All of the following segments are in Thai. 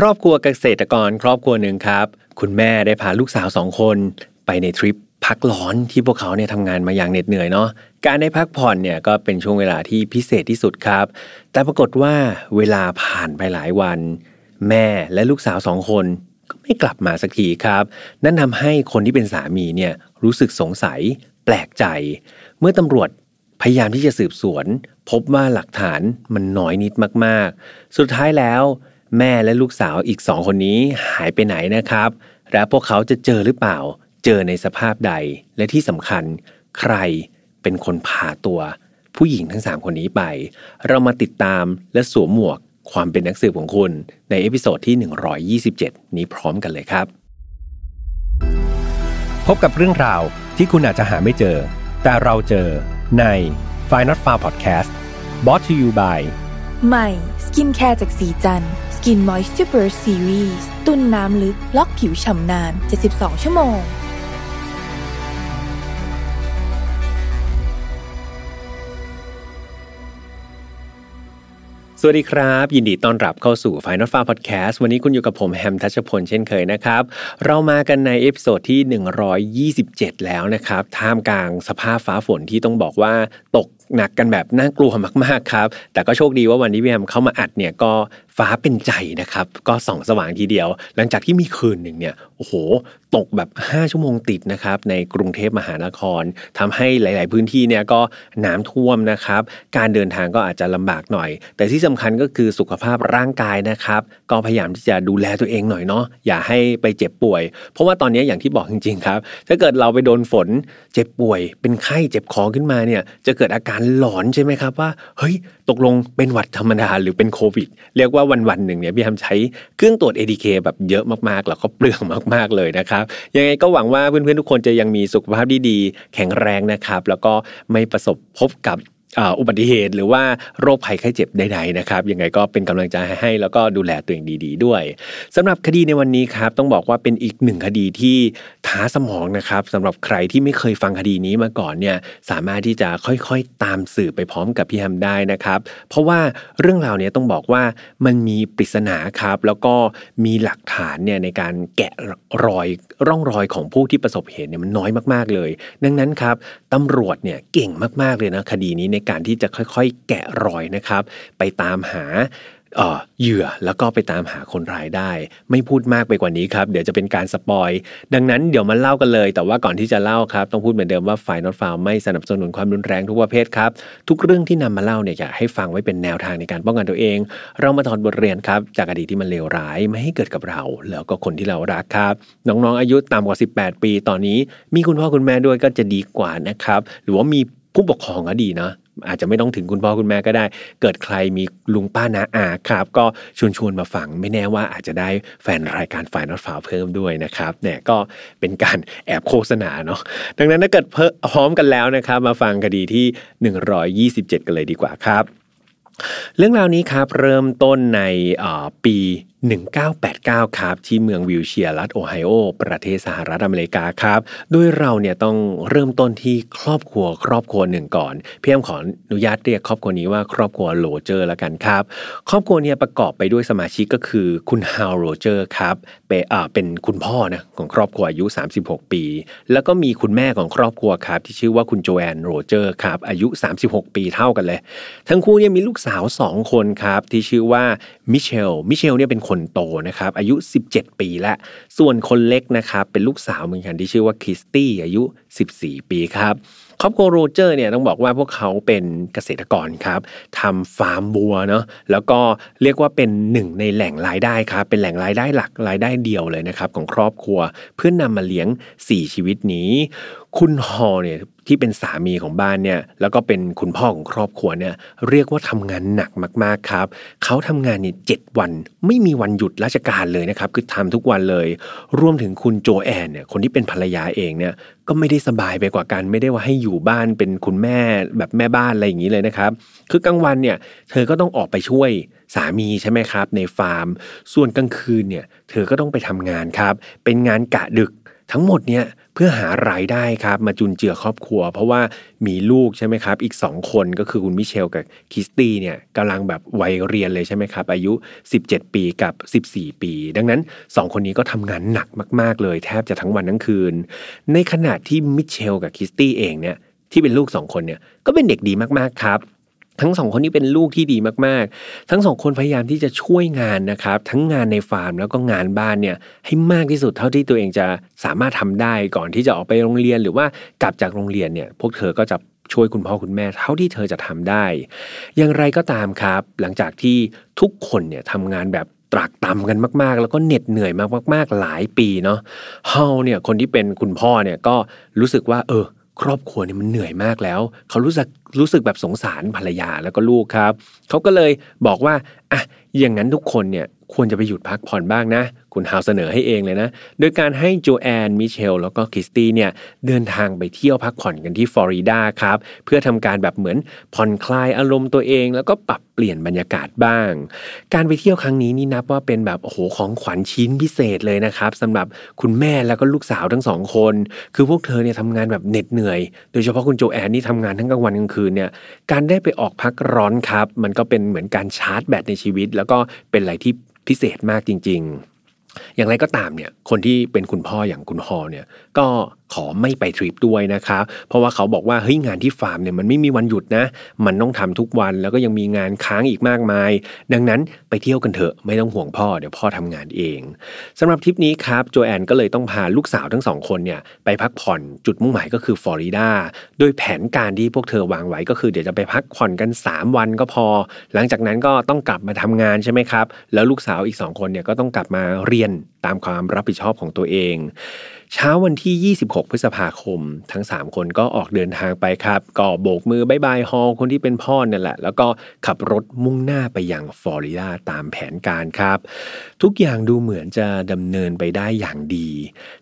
ครอบครัวเกษตรกร ครอบครัวหนึ่งครับ คุณแม่ได้พาลูกสาวสองคนไปในทริปพักร้อนที่พวกเขาเนี่ยทำงานมาอย่างเหน็ดเหนื่อยเนาะการได้พักผ่อนเนี่ยก็เป็นช่วงเวลาที่พิเศษที่สุดครับ แต่ปรากฏว่าเวลาผ่านไปหลายวัน แม่และลูกสาวสองคนก็ไม่กลับมาสักทีครับ นั่นทำให้คนที่เป็นสามีเนี่ยรู้สึกสงสัย แปลกใจ เมื่อตำรวจพยายามที่จะสืบสวน พบว่าหลักฐานมันน้อยนิดมาก ๆ สุดท้ายแล้ว แม่และลูกสาวอีกสองคนนี้หายไปไหนนะครับ และพวกเขาจะเจอหรือเปล่า เจอในสภาพใด และที่สำคัญใครเป็นคนพาตัว ผู้หญิงทั้ง 3 คนนี้ไป เรามาติดตามและสวมหมวกความเป็นนักสืบของคุณ ใน episode ที่ 127 นี้พร้อมกันเลยครับ พบกับเรื่องราวที่คุณอาจจะหาไม่เจอ แต่เราเจอใน f i n a l f a r Podcast brought to you by ใหม่สกินแคร์จากศรีจันทร์ Skin Moisture Burst Series ตุนน้ำลึก ล็อกผิวฉ่ำนาน 72 ชั่วโมง สวัสดีครับ ยินดีต้อนรับเข้าสู่ File Not Found Podcast วันนี้คุณอยู่กับผมแฮมทัชพลเช่นเคยนะครับ เรามากันใน episode ที่ 127 แล้วนะครับ ท่ามกลางสภาพฟ้าฝนที่ต้องบอกว่าตกหนักกันแบบน่ากลัวมากๆครับ แต่ก็โชคดีว่าวันนี้พี่แฮมเข้ามาอัดเนี่ยก็ฟ้าเป็นใจนะครับ ก็ส่องสว่างทีเดียว หลังจากที่มีคืนหนึ่งเนี่ยโอ้โห ตกแบบ 5 ชั่วโมงติดนะครับในกรุงเทพมหานครทำให้หลาย ๆ พื้นที่เนี่ยก็น้ำท่วมนะครับ การเดินทางก็อาจจะลำบากหน่อย แต่ที่สำคัญก็คือสุขภาพร่างกายนะครับ ก็พยายามที่จะดูแลตัวเองหน่อยเนาะอย่าให้ไปเจ็บป่วย เพราะว่าตอนนี้อย่างที่บอกจริง ๆ ครับ ถ้าเกิดเราไปโดนฝนเจ็บป่วย เป็นไข้เจ็บคอขึ้นมาเนี่ยจะเกิดอาการหลอนใช่ไหมครับว่าเฮ้ยตกลงเป็นหวัดธรรมดาหรือเป็นโควิด เรียกว่าวันวันหนึ่งเนี่ยพี่ทำใช้เครื่องตรวจ ADK แบบเยอะมากๆ แล้วก็เปลืองมากๆเลยนะครับ ยังไงก็หวังว่าเพื่อนๆทุกคนจะยังมีสุขภาพที่ดีแข็งแรงนะครับ แล้วก็ไม่ประสบพบกับ อุบัติเหตุหรือว่าโรคภัยไข้เจ็บใดๆนะครับยังไงก็เป็นกำลังใจให้แล้วก็ดูแลตัวเองดี ๆ ด้วยสำหรับคดีในวันนี้ครับต้องบอกว่าเป็นอีกหนึ่งคดีที่ท้าสมองนะครับสำหรับใครที่ไม่เคยฟังคดีนี้มาก่อนเนี่ยสามารถที่จะค่อยๆตามสืบไปพร้อมกับพี่แฮมได้นะครับ เพราะว่าเรื่องราวเนี้ยต้องบอกว่ามันมีปริศนาครับแล้วก็มีหลักฐานเนี่ยในการแกะรอยร่องรอยของผู้ที่ประสบเหตุเนี่ยมันน้อยมากๆเลย ดังนั้นครับตำรวจเนี่ยเก่งมากๆเลยนะคดีนี้ในการที่จะค่อยๆ แกะรอยนะครับ ไปตามหาเหยื่อแล้วก็ไปตามหาคนร้ายได้ ไม่พูดมากไปกว่านี้ครับ เดี๋ยวจะเป็นการสปอย ดังนั้นเดี๋ยวมาเล่ากันเลย แต่ว่าก่อนที่จะเล่าครับ ต้องพูดเหมือนเดิมว่าฝ่ายนอตฟาวไม่สนับสนุนความรุนแรงทุกประเภทครับ ทุกเรื่องที่นำมาเล่าเนี่ยอยากให้ฟังไว้เป็นแนวทางในการป้องกันตัวเอง เรามาถอดบทเรียนครับ จากอดีตที่มันเลวร้ายไม่ให้เกิดกับเรา แล้วก็คนที่เรารักครับ น้องๆอายุต่ำกว่า 18 ปี ตอนนี้ มีคุณพ่อคุณแม่ด้วยก็จะดีกว่านะครับหรือว่ามีผู้ปกครองก็ดีนะ อาจจะไม่ต้องถึงคุณพ่อคุณแม่ก็ได้ เกิดใครมีลุงป้านาอาครับ ก็ชวนชวนมาฟังไม่แน่ว่าอาจจะได้แฟนรายการฝ่ายนอตฝาเพิ่มด้วยนะครับเนี่ยก็เป็นการแอบโฆษณาเนาะดังนั้นถ้าเกิดเพิ่มพร้อมกันแล้วนะครับ มาฟังคดีที่ 127 กันเลยดีกว่าครับ เรื่องราวนี้ครับเริ่มต้นในเอ่อปี 1989 ครับ ที่เมืองวิลเชียร์รัฐโอไฮโอ ประเทศสหรัฐอเมริกาครับโดยเราเนี่ยต้องเริ่มต้นที่ครอบครัวครอบครัวหนึ่งก่อน พี่แฮมขออนุญาตเรียกครอบครัวนี้ว่าครอบครัวโรเจอร์ละกันครับ ครอบครัวเนี่ยประกอบไปด้วยสมาชิกก็คือคุณฮาลโรเจอร์ครับเป็นอ่าเป็นคุณพ่อนะของครอบครัวอายุ 36 ปี แล้วก็มีคุณแม่ของครอบครัวครับที่ชื่อว่าคุณโจแอนโรเจอร์ครับอายุ 36 ปีเท่ากันเลย ทั้งคู่เนี่ยมีลูกสาว2คนครับที่ชื่อว่ามิเชล มิเชลเนี่ยเป็นคนโตนะครับอายุ 17 ปีและ ส่วนคนเล็กนะครับเป็นลูกสาวเหมือนกันที่ชื่อว่าคริสตี้อายุ 14 ปีครับครอบครัวโรเจอร์เนี่ยต้องบอกว่าพวกเขาเป็นเกษตรกรครับทำฟาร์มวัวเนาะแล้วก็เรียกว่าเป็นหนึ่งในแหล่งรายได้ครับเป็นแหล่งรายได้หลักรายได้เดียวเลยนะครับของครอบครัว เพื่อนำมาเลี้ยง 4 ชีวิตนี้ คุณฮอเนี่ย ที่เป็นสามีของบ้านเนี่ยแล้วก็เป็นคุณพ่อของครอบครัวเนี่ยเรียกว่าทำงานหนักมากๆครับเขาทำงานเนี่ยเจ็ดวัน ไม่มีวันหยุดราชการเลยนะครับคือทำทุกวันเลย รวมถึงคุณโจแอนเนี่ยคนที่เป็นภรรยาเองเนี่ยก็ไม่ได้สบายไปกว่ากัน ไม่ได้ว่าให้อยู่บ้านเป็นคุณแม่แบบแม่บ้านอะไรอย่างนี้เลยนะครับ คือกลางวันเนี่ยเธอก็ต้องออกไปช่วยสามีใช่ไหมครับ ในฟาร์ม ส่วนกลางคืนเนี่ยเธอก็ต้องไปทำงานครับ เป็นงานกะดึก ทั้งหมดเนี่ยเพื่อหารายได้ครับมาจุนเจือครอบครัว เพราะว่ามีลูกใช่ไหมครับ อีก 2 คนก็คือคุณมิเชลกับคิสตี้เนี่ยกำลังแบบวัยเรียนเลยใช่ไหมครับ อายุ 17 ปีกับ 14 ปี ดังนั้น 2 คนนี้ก็ทำงานหนักมาก ๆ เลยแทบจะทั้งวันทั้งคืน ในขณะที่มิเชลกับคิสตี้เองเนี่ยที่เป็นลูก2คนเนี่ยก็เป็นเด็กดีมากๆครับ ทั้งสองคนนี้เป็นลูกที่ดีมากๆ ทั้งสองคนพยายามที่จะช่วยงานนะครับ ทั้งงานในฟาร์มแล้วก็งานบ้านเนี่ยให้มากที่สุดเท่าที่ตัวเองจะสามารถทำได้ก่อนที่จะออกไปโรงเรียนหรือว่ากลับจากโรงเรียนเนี่ยพวกเธอก็จะช่วยคุณพ่อคุณแม่เท่าที่เธอจะทำได้ อย่างไรก็ตามครับ หลังจากที่ทุกคนเนี่ยทำงานแบบตรากตำกันมาก ๆ แล้วก็เหน็ดเหนื่อยมากๆ หลายปีเนาะเฮาเนี่ยคนที่เป็นคุณพ่อเนี่ยก็รู้สึกว่าเออ ครอบครัวเนี่ยมันเหนื่อยมากแล้ว เขารู้สึกรู้สึกแบบสงสารภรรยาแล้วก็ลูกครับ เขาก็เลยบอกว่าอะอย่างนั้นทุกคนเนี่ยควรจะไปหยุดพักผ่อนบ้างนะ คุณฮาวเสนอให้เองเลยนะ โดยการให้โจแอน มิเชล แล้วก็คริสตี้เนี่ยเดินทางไปเที่ยวพักผ่อนกันที่ฟลอริดาครับ เพื่อทำการแบบเหมือนผ่อนคลายอารมณ์ตัวเอง แล้วก็ปรับเปลี่ยนบรรยากาศบ้าง การไปเที่ยวครั้งนี้นี่นับว่าเป็นแบบโอ้โหของขวัญชิ้นพิเศษเลยนะครับสำหรับคุณแม่แล้วก็ลูกสาวทั้งสองคน คือพวกเธอเนี่ยทำงานแบบเหน็ดเหนื่อย โดยเฉพาะคุณโจแอนนี่ทำงานทั้งกลางวันกลางคืนเนี่ยการได้ไปออกพักร้อนครับ มันก็เป็นเหมือนการชาร์จแบตในชีวิต แล้วก็เป็นอะไรที่พิเศษมากจริง ๆ อย่างไรก็ตามเนี่ยคนที่เป็นคุณพ่ออย่างคุณฮอเนี่ย ก็ขอไม่ไปทริปด้วยนะครับ เพราะว่าเขาบอกว่าเฮ้ยงานที่ฟาร์มเนี่ยมันไม่มีวันหยุดนะ มันต้องทำทุกวันแล้วก็ยังมีงานค้างอีกมากมาย ดังนั้นไปเที่ยวกันเถอะไม่ต้องห่วงพ่อเดี๋ยวพ่อทำงานเองสำหรับทริปนี้ครับโจแอนก็เลยต้องพาลูกสาวทั้งสองคนเนี่ยไปพักผ่อนจุดมุ่งหมายก็คือฟลอริดาโดยแผนการที่พวกเธอวางไว้ก็คือเดี๋ยวจะไปพักผ่อนกัน 3 วันก็พอ หลังจากนั้นก็ต้องกลับมาทำงานใช่ไหมครับ แล้วลูกสาวอีก 2 คนเนี่ยก็ต้องกลับมาเรียนตามความรับผิดชอบของตัวเอง เช้าวันที่ 26 พฤษภาคม ทั้ง 3 คนก็ออกเดินทางไปครับ ก็โบกมือบายบายฮอลคนที่เป็นพ่อเนี่ยแหละ แล้วก็ขับรถมุ่งหน้าไปยังฟลอริดาตามแผนการครับ ทุกอย่างดูเหมือนจะดำเนินไปได้อย่างดี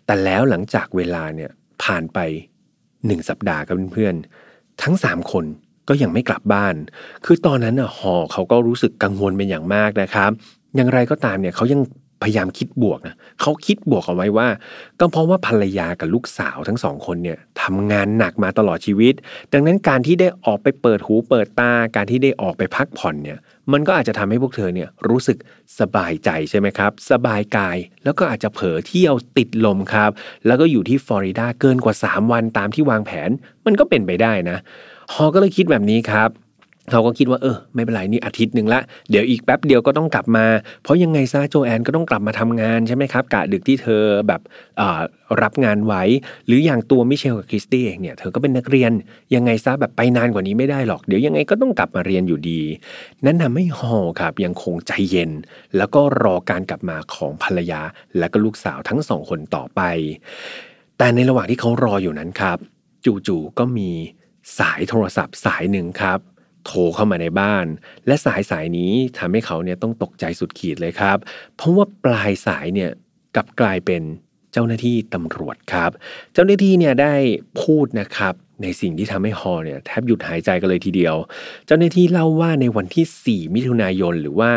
แต่แล้วหลังจากเวลาเนี่ยผ่านไป 1 สัปดาห์ครับเพื่อนๆทั้ง 3 คนก็ยังไม่กลับบ้าน คือตอนนั้นอะฮอเขาก็รู้สึกกังวลเป็นอย่างมากนะครับ อย่างไรก็ตามเนี่ยเขายัง พยายามคิดบวกนะเขาคิดบวกเอาไว้ว่า ก็เพราะว่าภรรยากับลูกสาวทั้งสองคนเนี่ยทำงานหนักมาตลอดชีวิต ดังนั้นการที่ได้ออกไปเปิดหูเปิดตาการที่ได้ออกไปพักผ่อนเนี่ยมันก็อาจจะทำให้พวกเธอเนี่ยรู้สึกสบายใจใช่ไหมครับ สบายกายแล้วก็อาจจะเผลอเที่ยวติดลมครับ แล้วก็อยู่ที่ฟลอริดาเกินกว่า 3 วันตามที่วางแผน มันก็เป็นไปได้นะฮอก็เลยคิดแบบนี้ครับ เขาก็คิดว่าเออไม่เป็นไรนี่อาทิตย์หนึ่งละเดี๋ยวอีกแป๊บเดียวก็ต้องกลับมา เพราะยังไงซะโจแอนก็ต้องกลับมาทำงานใช่ไหมครับกะดึกที่เธอแบบรับงานไว้ หรืออย่างตัวมิเชลกับคริสตี้เองเนี่ยเธอก็เป็นนักเรียนยังไงซะแบบไปนานกว่านี้ไม่ได้หรอก เดี๋ยวยังไงก็ต้องกลับมาเรียนอยู่ดี นั่นทำให้ฮอลครับยังคงใจเย็น แล้วก็รอการกลับมาของภรรยา และก็ลูกสาวทั้งสองคนต่อไป แต่ในระหว่างที่เขารออยู่นั้นครับ จู่ๆก็มีสายโทรศัพท์สายหนึ่งครับ โทรเข้ามาในบ้าน และสายสายนี้ทำให้เขาเนี่ยต้องตกใจสุดขีดเลยครับ เพราะว่าปลายสายเนี่ยกลับกลายเป็นเจ้าหน้าที่ตำรวจครับ เจ้าหน้าที่เนี่ยได้พูดนะครับในสิ่งที่ทำให้ฮอเนี่ยแทบหยุดหายใจกันเลยทีเดียว เจ้าหน้าที่เล่าว่าในวันที่ 4 มิถุนายนหรือว่า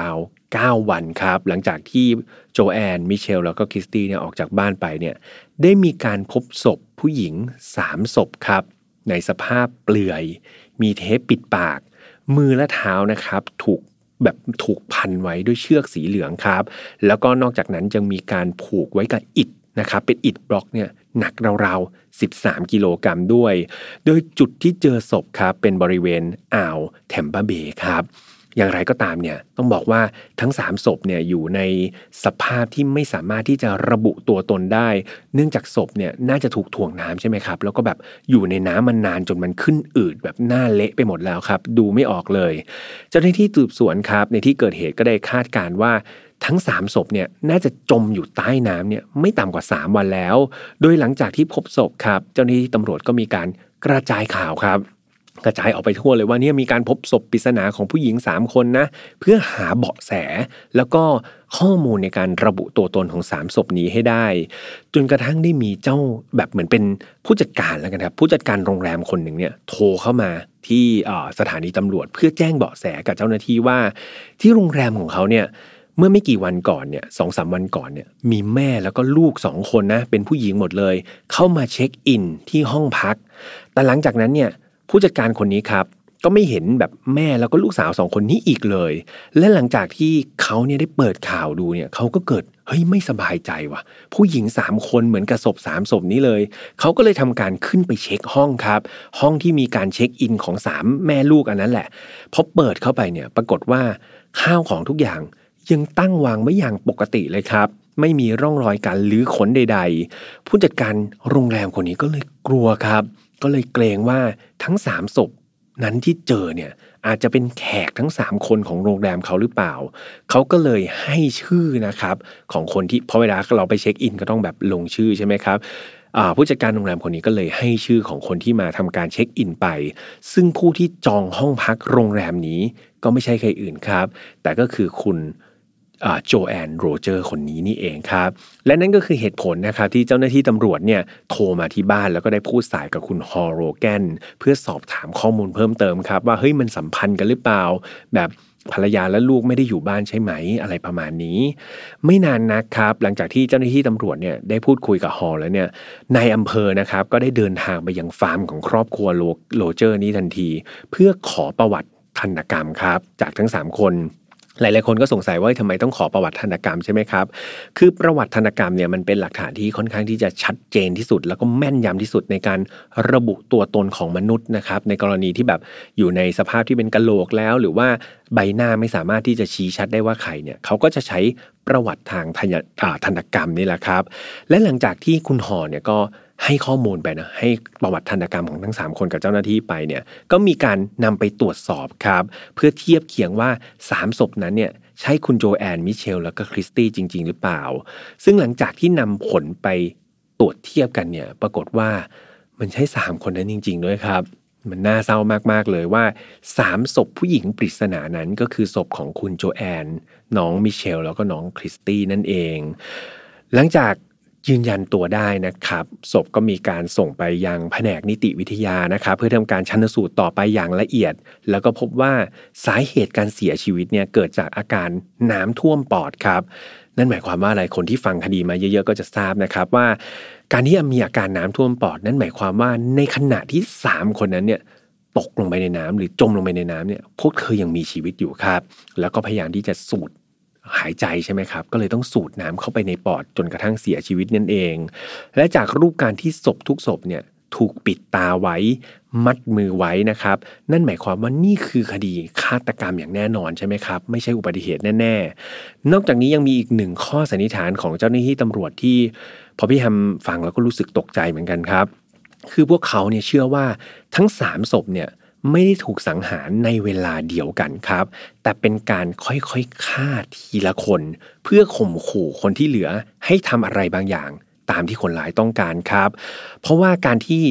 ราวๆ9 วันครับ หลังจากที่โจแอน มิเชล แล้วก็คริสตี้เนี่ยออกจากบ้านไปเนี่ยได้มีการพบศพผู้หญิง 3 ศพครับ ในสภาพเปลือย มีเทปปิดปาก มือและเท้านะครับถูกแบบถูกพันไว้ด้วยเชือกสีเหลืองครับ แล้วก็นอกจากนั้นยังมีการผูกไว้กับอิฐนะครับ เป็นอิฐบล็อกเนี่ยหนักราวๆ 13 กิโลกรัมด้วย โดยจุดที่เจอศพครับเป็นบริเวณอ่าวแถมบาเบครับ อย่างไรก็ตามเนี่ยต้องบอกว่าทั้ง 3 ศพเนี่ยอยู่ในสภาพที่ไม่สามารถที่จะระบุตัวตนได้ เนื่องจากศพเนี่ยน่าจะถูกถ่วงน้ำใช่ไหมครับ แล้วก็แบบอยู่ในน้ำมันนานจนมันขึ้นอืดแบบหน้าเละไปหมดแล้วครับ ดูไม่ออกเลย เจ้าหน้าที่สืบสวนครับ ในที่เกิดเหตุก็ได้คาดการว่าทั้ง 3 ศพเนี่ยน่าจะจมอยู่ใต้น้ำเนี่ยไม่ต่ำกว่า 3 วันแล้ว โดยหลังจากที่พบศพครับ เจ้าหน้าที่ตำรวจก็มีการกระจายข่าวครับ กระจายออกไปทั่วเลยว่าเนี่ยมีการพบศพปริศนาของผู้หญิง 3 คนนะ เพื่อหาเบาะแส แล้วก็ข้อมูลในการระบุตัวตนของ 3 ศพนี้ให้ได้ จนกระทั่งได้มีเจ้าแบบเหมือนเป็นผู้จัดการแล้วกันครับ ผู้จัดการโรงแรมคนหนึ่งเนี่ยโทรเข้ามาที่สถานีตำรวจ เพื่อแจ้งเบาะแสกับเจ้าหน้าที่ว่า ที่โรงแรมของเขาเนี่ยเมื่อไม่กี่วันก่อนเนี่ยสองสามวันก่อนเนี่ยมีแม่แล้วก็ลูกสองคนนะเป็นผู้หญิงหมดเลย เข้ามาเช็คอินที่ห้องพัก แต่หลังจากนั้นเนี่ย ผู้จัดการคนนี้ครับ ก็ไม่เห็นแบบแม่แล้วก็ลูกสาวสองคนนี้อีกเลย และหลังจากที่เขาเนี่ยได้เปิดข่าวดูเนี่ยเขาก็เกิดเฮ้ยไม่สบายใจว่ะ ผู้หญิงสามคนเหมือนกับศพสามศพนี้เลย เขาก็เลยทำการขึ้นไปเช็คห้องครับ ห้องที่มีการเช็คอินของสามแม่ลูกอันนั้นแหละพอเปิดเข้าไปเนี่ยปรากฏว่าข้าวของทุกอย่างยังตั้งวางไว้อย่างปกติเลยครับ ไม่มีร่องรอยการลื้อขนใด ๆ ผู้จัดการโรงแรมคนนี้ก็เลยกลัวครับ ก็เลยเกรงว่าทั้งสามศพนั้นที่เจอเนี่ยอาจจะเป็นแขกทั้ง 3 คนของโรงแรมเขาหรือเปล่า เขาก็เลยให้ชื่อนะครับของคนที่พอเวลาเราไปเช็คอินก็ต้องแบบลงชื่อใช่ไหมครับผู้จัดการโรงแรมคนนี้ก็เลยให้ชื่อของคนที่มาทำการเช็คอินไป ซึ่งผู้ที่จองห้องพักโรงแรมนี้ก็ไม่ใช่ใครอื่นครับ แต่ก็คือคุณ โจแอนโรเจอร์คนนี้นี่เองครับ และนั่นก็คือเหตุผลนะครับที่เจ้าหน้าที่ตำรวจเนี่ยโทรมาที่บ้านแล้วก็ได้พูดสายกับคุณฮอโรแกนเพื่อสอบถามข้อมูลเพิ่มเติมครับ ว่าเฮ้ยมันสัมพันธ์กันหรือเปล่า แบบภรรยาและลูกไม่ได้อยู่บ้านใช่ไหมอะไรประมาณนี้ ไม่นานนักครับ หลังจากที่เจ้าหน้าที่ตำรวจเนี่ยได้พูดคุยกับฮอลแล้วเนี่ยนายอำเภอนะครับก็ได้เดินทางไปยังฟาร์มของครอบครัวโรเจอร์นี้ทันที เพื่อขอประวัติธนกรรมครับ จากทั้ง 3 คน หลายๆคนก็สงสัยว่าทำไมต้องขอประวัติธนกรรมใช่ไหมครับ คือประวัติธนกรรมเนี่ยมันเป็นหลักฐานที่ค่อนข้างที่จะชัดเจนที่สุด แล้วก็แม่นยำที่สุดในการระบุตัวตนของมนุษย์นะครับ ในกรณีที่แบบอยู่ในสภาพที่เป็นกะโหลกแล้ว หรือว่าใบหน้าไม่สามารถที่จะชี้ชัดได้ว่าใครเนี่ยเขาก็จะใช้ประวัติทางธนกรรมนี่แหละครับ และหลังจากที่คุณหอเนี่ยก็ ให้ข้อมูลไปนะให้ประวัติธนกรรมของทั้ง 3 คนกับเจ้าหน้าที่ไปเนี่ยก็มีการนำไปตรวจสอบครับ เพื่อเทียบเคียงว่า 3 ศพนั้นเนี่ยใช่คุณโจแอนมิเชล แล้วก็คริสตี้จริง ๆ หรือเปล่า ซึ่งหลังจากที่นำผลไปตรวจเทียบกันเนี่ยปรากฏว่ามันใช่ 3 คนนั้นจริง ๆ ด้วยครับมันน่าเศร้ามากๆเลยว่า3ศพผู้หญิงปริศนานั้นก็คือศพของคุณโจแอน น้องมิเชล แล้วก็น้องคริสตี้นั่นเอง หลังจาก ยืนยันตัวได้นะครับศพก็มีการส่งไปยังแผนกนิติวิทยานะครับ เพื่อทำการชันสูตรต่อไปอย่างละเอียด แล้วก็พบว่าสาเหตุการเสียชีวิตเนี่ยเกิดจากอาการน้ำท่วมปอดครับ นั่นหมายความว่าอะไรคนที่ฟังคดีมาเยอะๆก็จะทราบนะครับว่า การที่มีอาการน้ำท่วมปอด นั่นหมายความว่าในขณะที่ 3 คนนั้นเนี่ยตกลงไปในน้ำหรือจมลงไปในน้ำเนี่ยพวกเธอยังมีชีวิตอยู่ครับ แล้วก็พยายามที่จะสูด หายใจใช่ไหมครับ ก็เลยต้องสูดน้ำเข้าไปในปอดจนกระทั่งเสียชีวิตนั่นเอง และจากรูปการที่ศพทุกศพเนี่ยถูกปิดตาไว้ มัดมือไว้นะครับ นั่นหมายความว่านี่คือคดีฆาตกรรมอย่างแน่นอนใช่ไหมครับ ไม่ใช่อุบัติเหตุแน่ ๆ นอกจากนี้ยังมีอีกหนึ่งข้อสันนิษฐานของเจ้าหน้าที่ตำรวจที่ พอพี่ทำฟังแล้วก็รู้สึกตกใจเหมือนกันครับ คือพวกเขาเนี่ยเชื่อว่าทั้งสามศพเนี่ย ไม่ได้ถูกสังหารในเวลาเดียวกันครับ แต่เป็นการค่อยๆฆ่าทีละคน เพื่อข่มขู่คนที่เหลือให้ทำอะไรบางอย่าง ตามที่คนร้ายต้องการครับ เพราะว่าการที่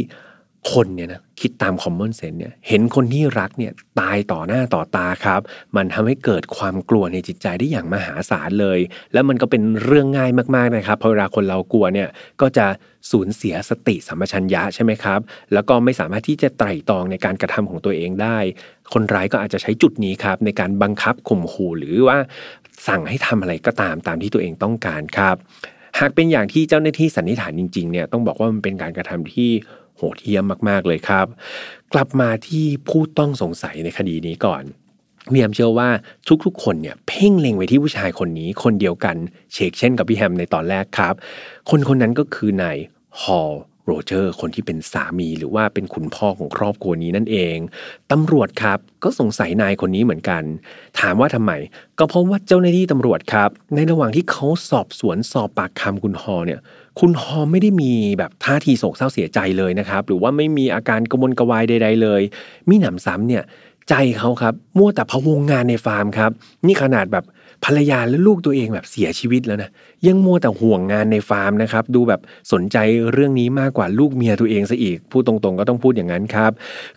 คนเนี่ยนะคิดตามคอมมอนเซนเนี่ยเห็นคนที่รักเนี่ยตายต่อหน้าต่อตาครับ มันทำให้เกิดความกลัวในจิตใจได้อย่างมหาศาลเลย แล้วมันก็เป็นเรื่องง่ายมากๆนะครับพอเวลาคนเรากลัวเนี่ยก็จะสูญเสียสติสัมปชัญญะใช่ไหมครับ แล้วก็ไม่สามารถที่จะไตร่ตรองในการกระทำของตัวเองได้ คนร้ายก็อาจจะใช้จุดนี้ครับในการบังคับข่มขู่หรือว่าสั่งให้ทำอะไรก็ตามตามที่ตัวเองต้องการครับ หากเป็นอย่างที่เจ้าหน้าที่สันนิษฐานจริงๆเนี่ยต้องบอกว่ามันเป็นการกระทำที่ โหดเหี้ยมมาก ๆ เลยครับ กลับมาที่ผู้ต้องสงสัยในคดีนี้ก่อนพี่แฮมเชื่อว่าทุกๆ คนเนี่ยเพ่งเล็งไปที่ผู้ชายคนนี้ คนเดียวกันเชกเช่นกับพี่แฮมในตอนแรกครับ คนคนนั้นก็คือนายฮอล โรเจอร์คนที่เป็นสามีหรือว่าเป็นคุณพ่อของครอบครัวนี้นั่นเอง ตำรวจครับก็สงสัยนายคนนี้เหมือนกัน ถามว่าทำไม ก็เพราะว่าเจ้าหน้าที่ตำรวจครับ ในระหว่างที่เขาสอบสวนสอบปากคำคุณฮอเนี่ย คุณฮอไม่ได้มีแบบท่าทีโศกเศร้าเสียใจเลยนะครับ หรือว่าไม่มีอาการกระวนกระวายใด ๆ เลย มีหนำซ้ำเนี่ยใจเขาครับมั่วแต่พะวงงานในฟาร์มครับ นี่ขนาดแบบ ภรรยาและลูกตัวเองแบบเสียชีวิตแล้วนะยังมัวแต่ห่วงงานในฟาร์มนะครับ ดูแบบสนใจเรื่องนี้มากกว่าลูกเมียตัวเองซะอีกพูดตรงๆ ก็ต้องพูดอย่างนั้นครับ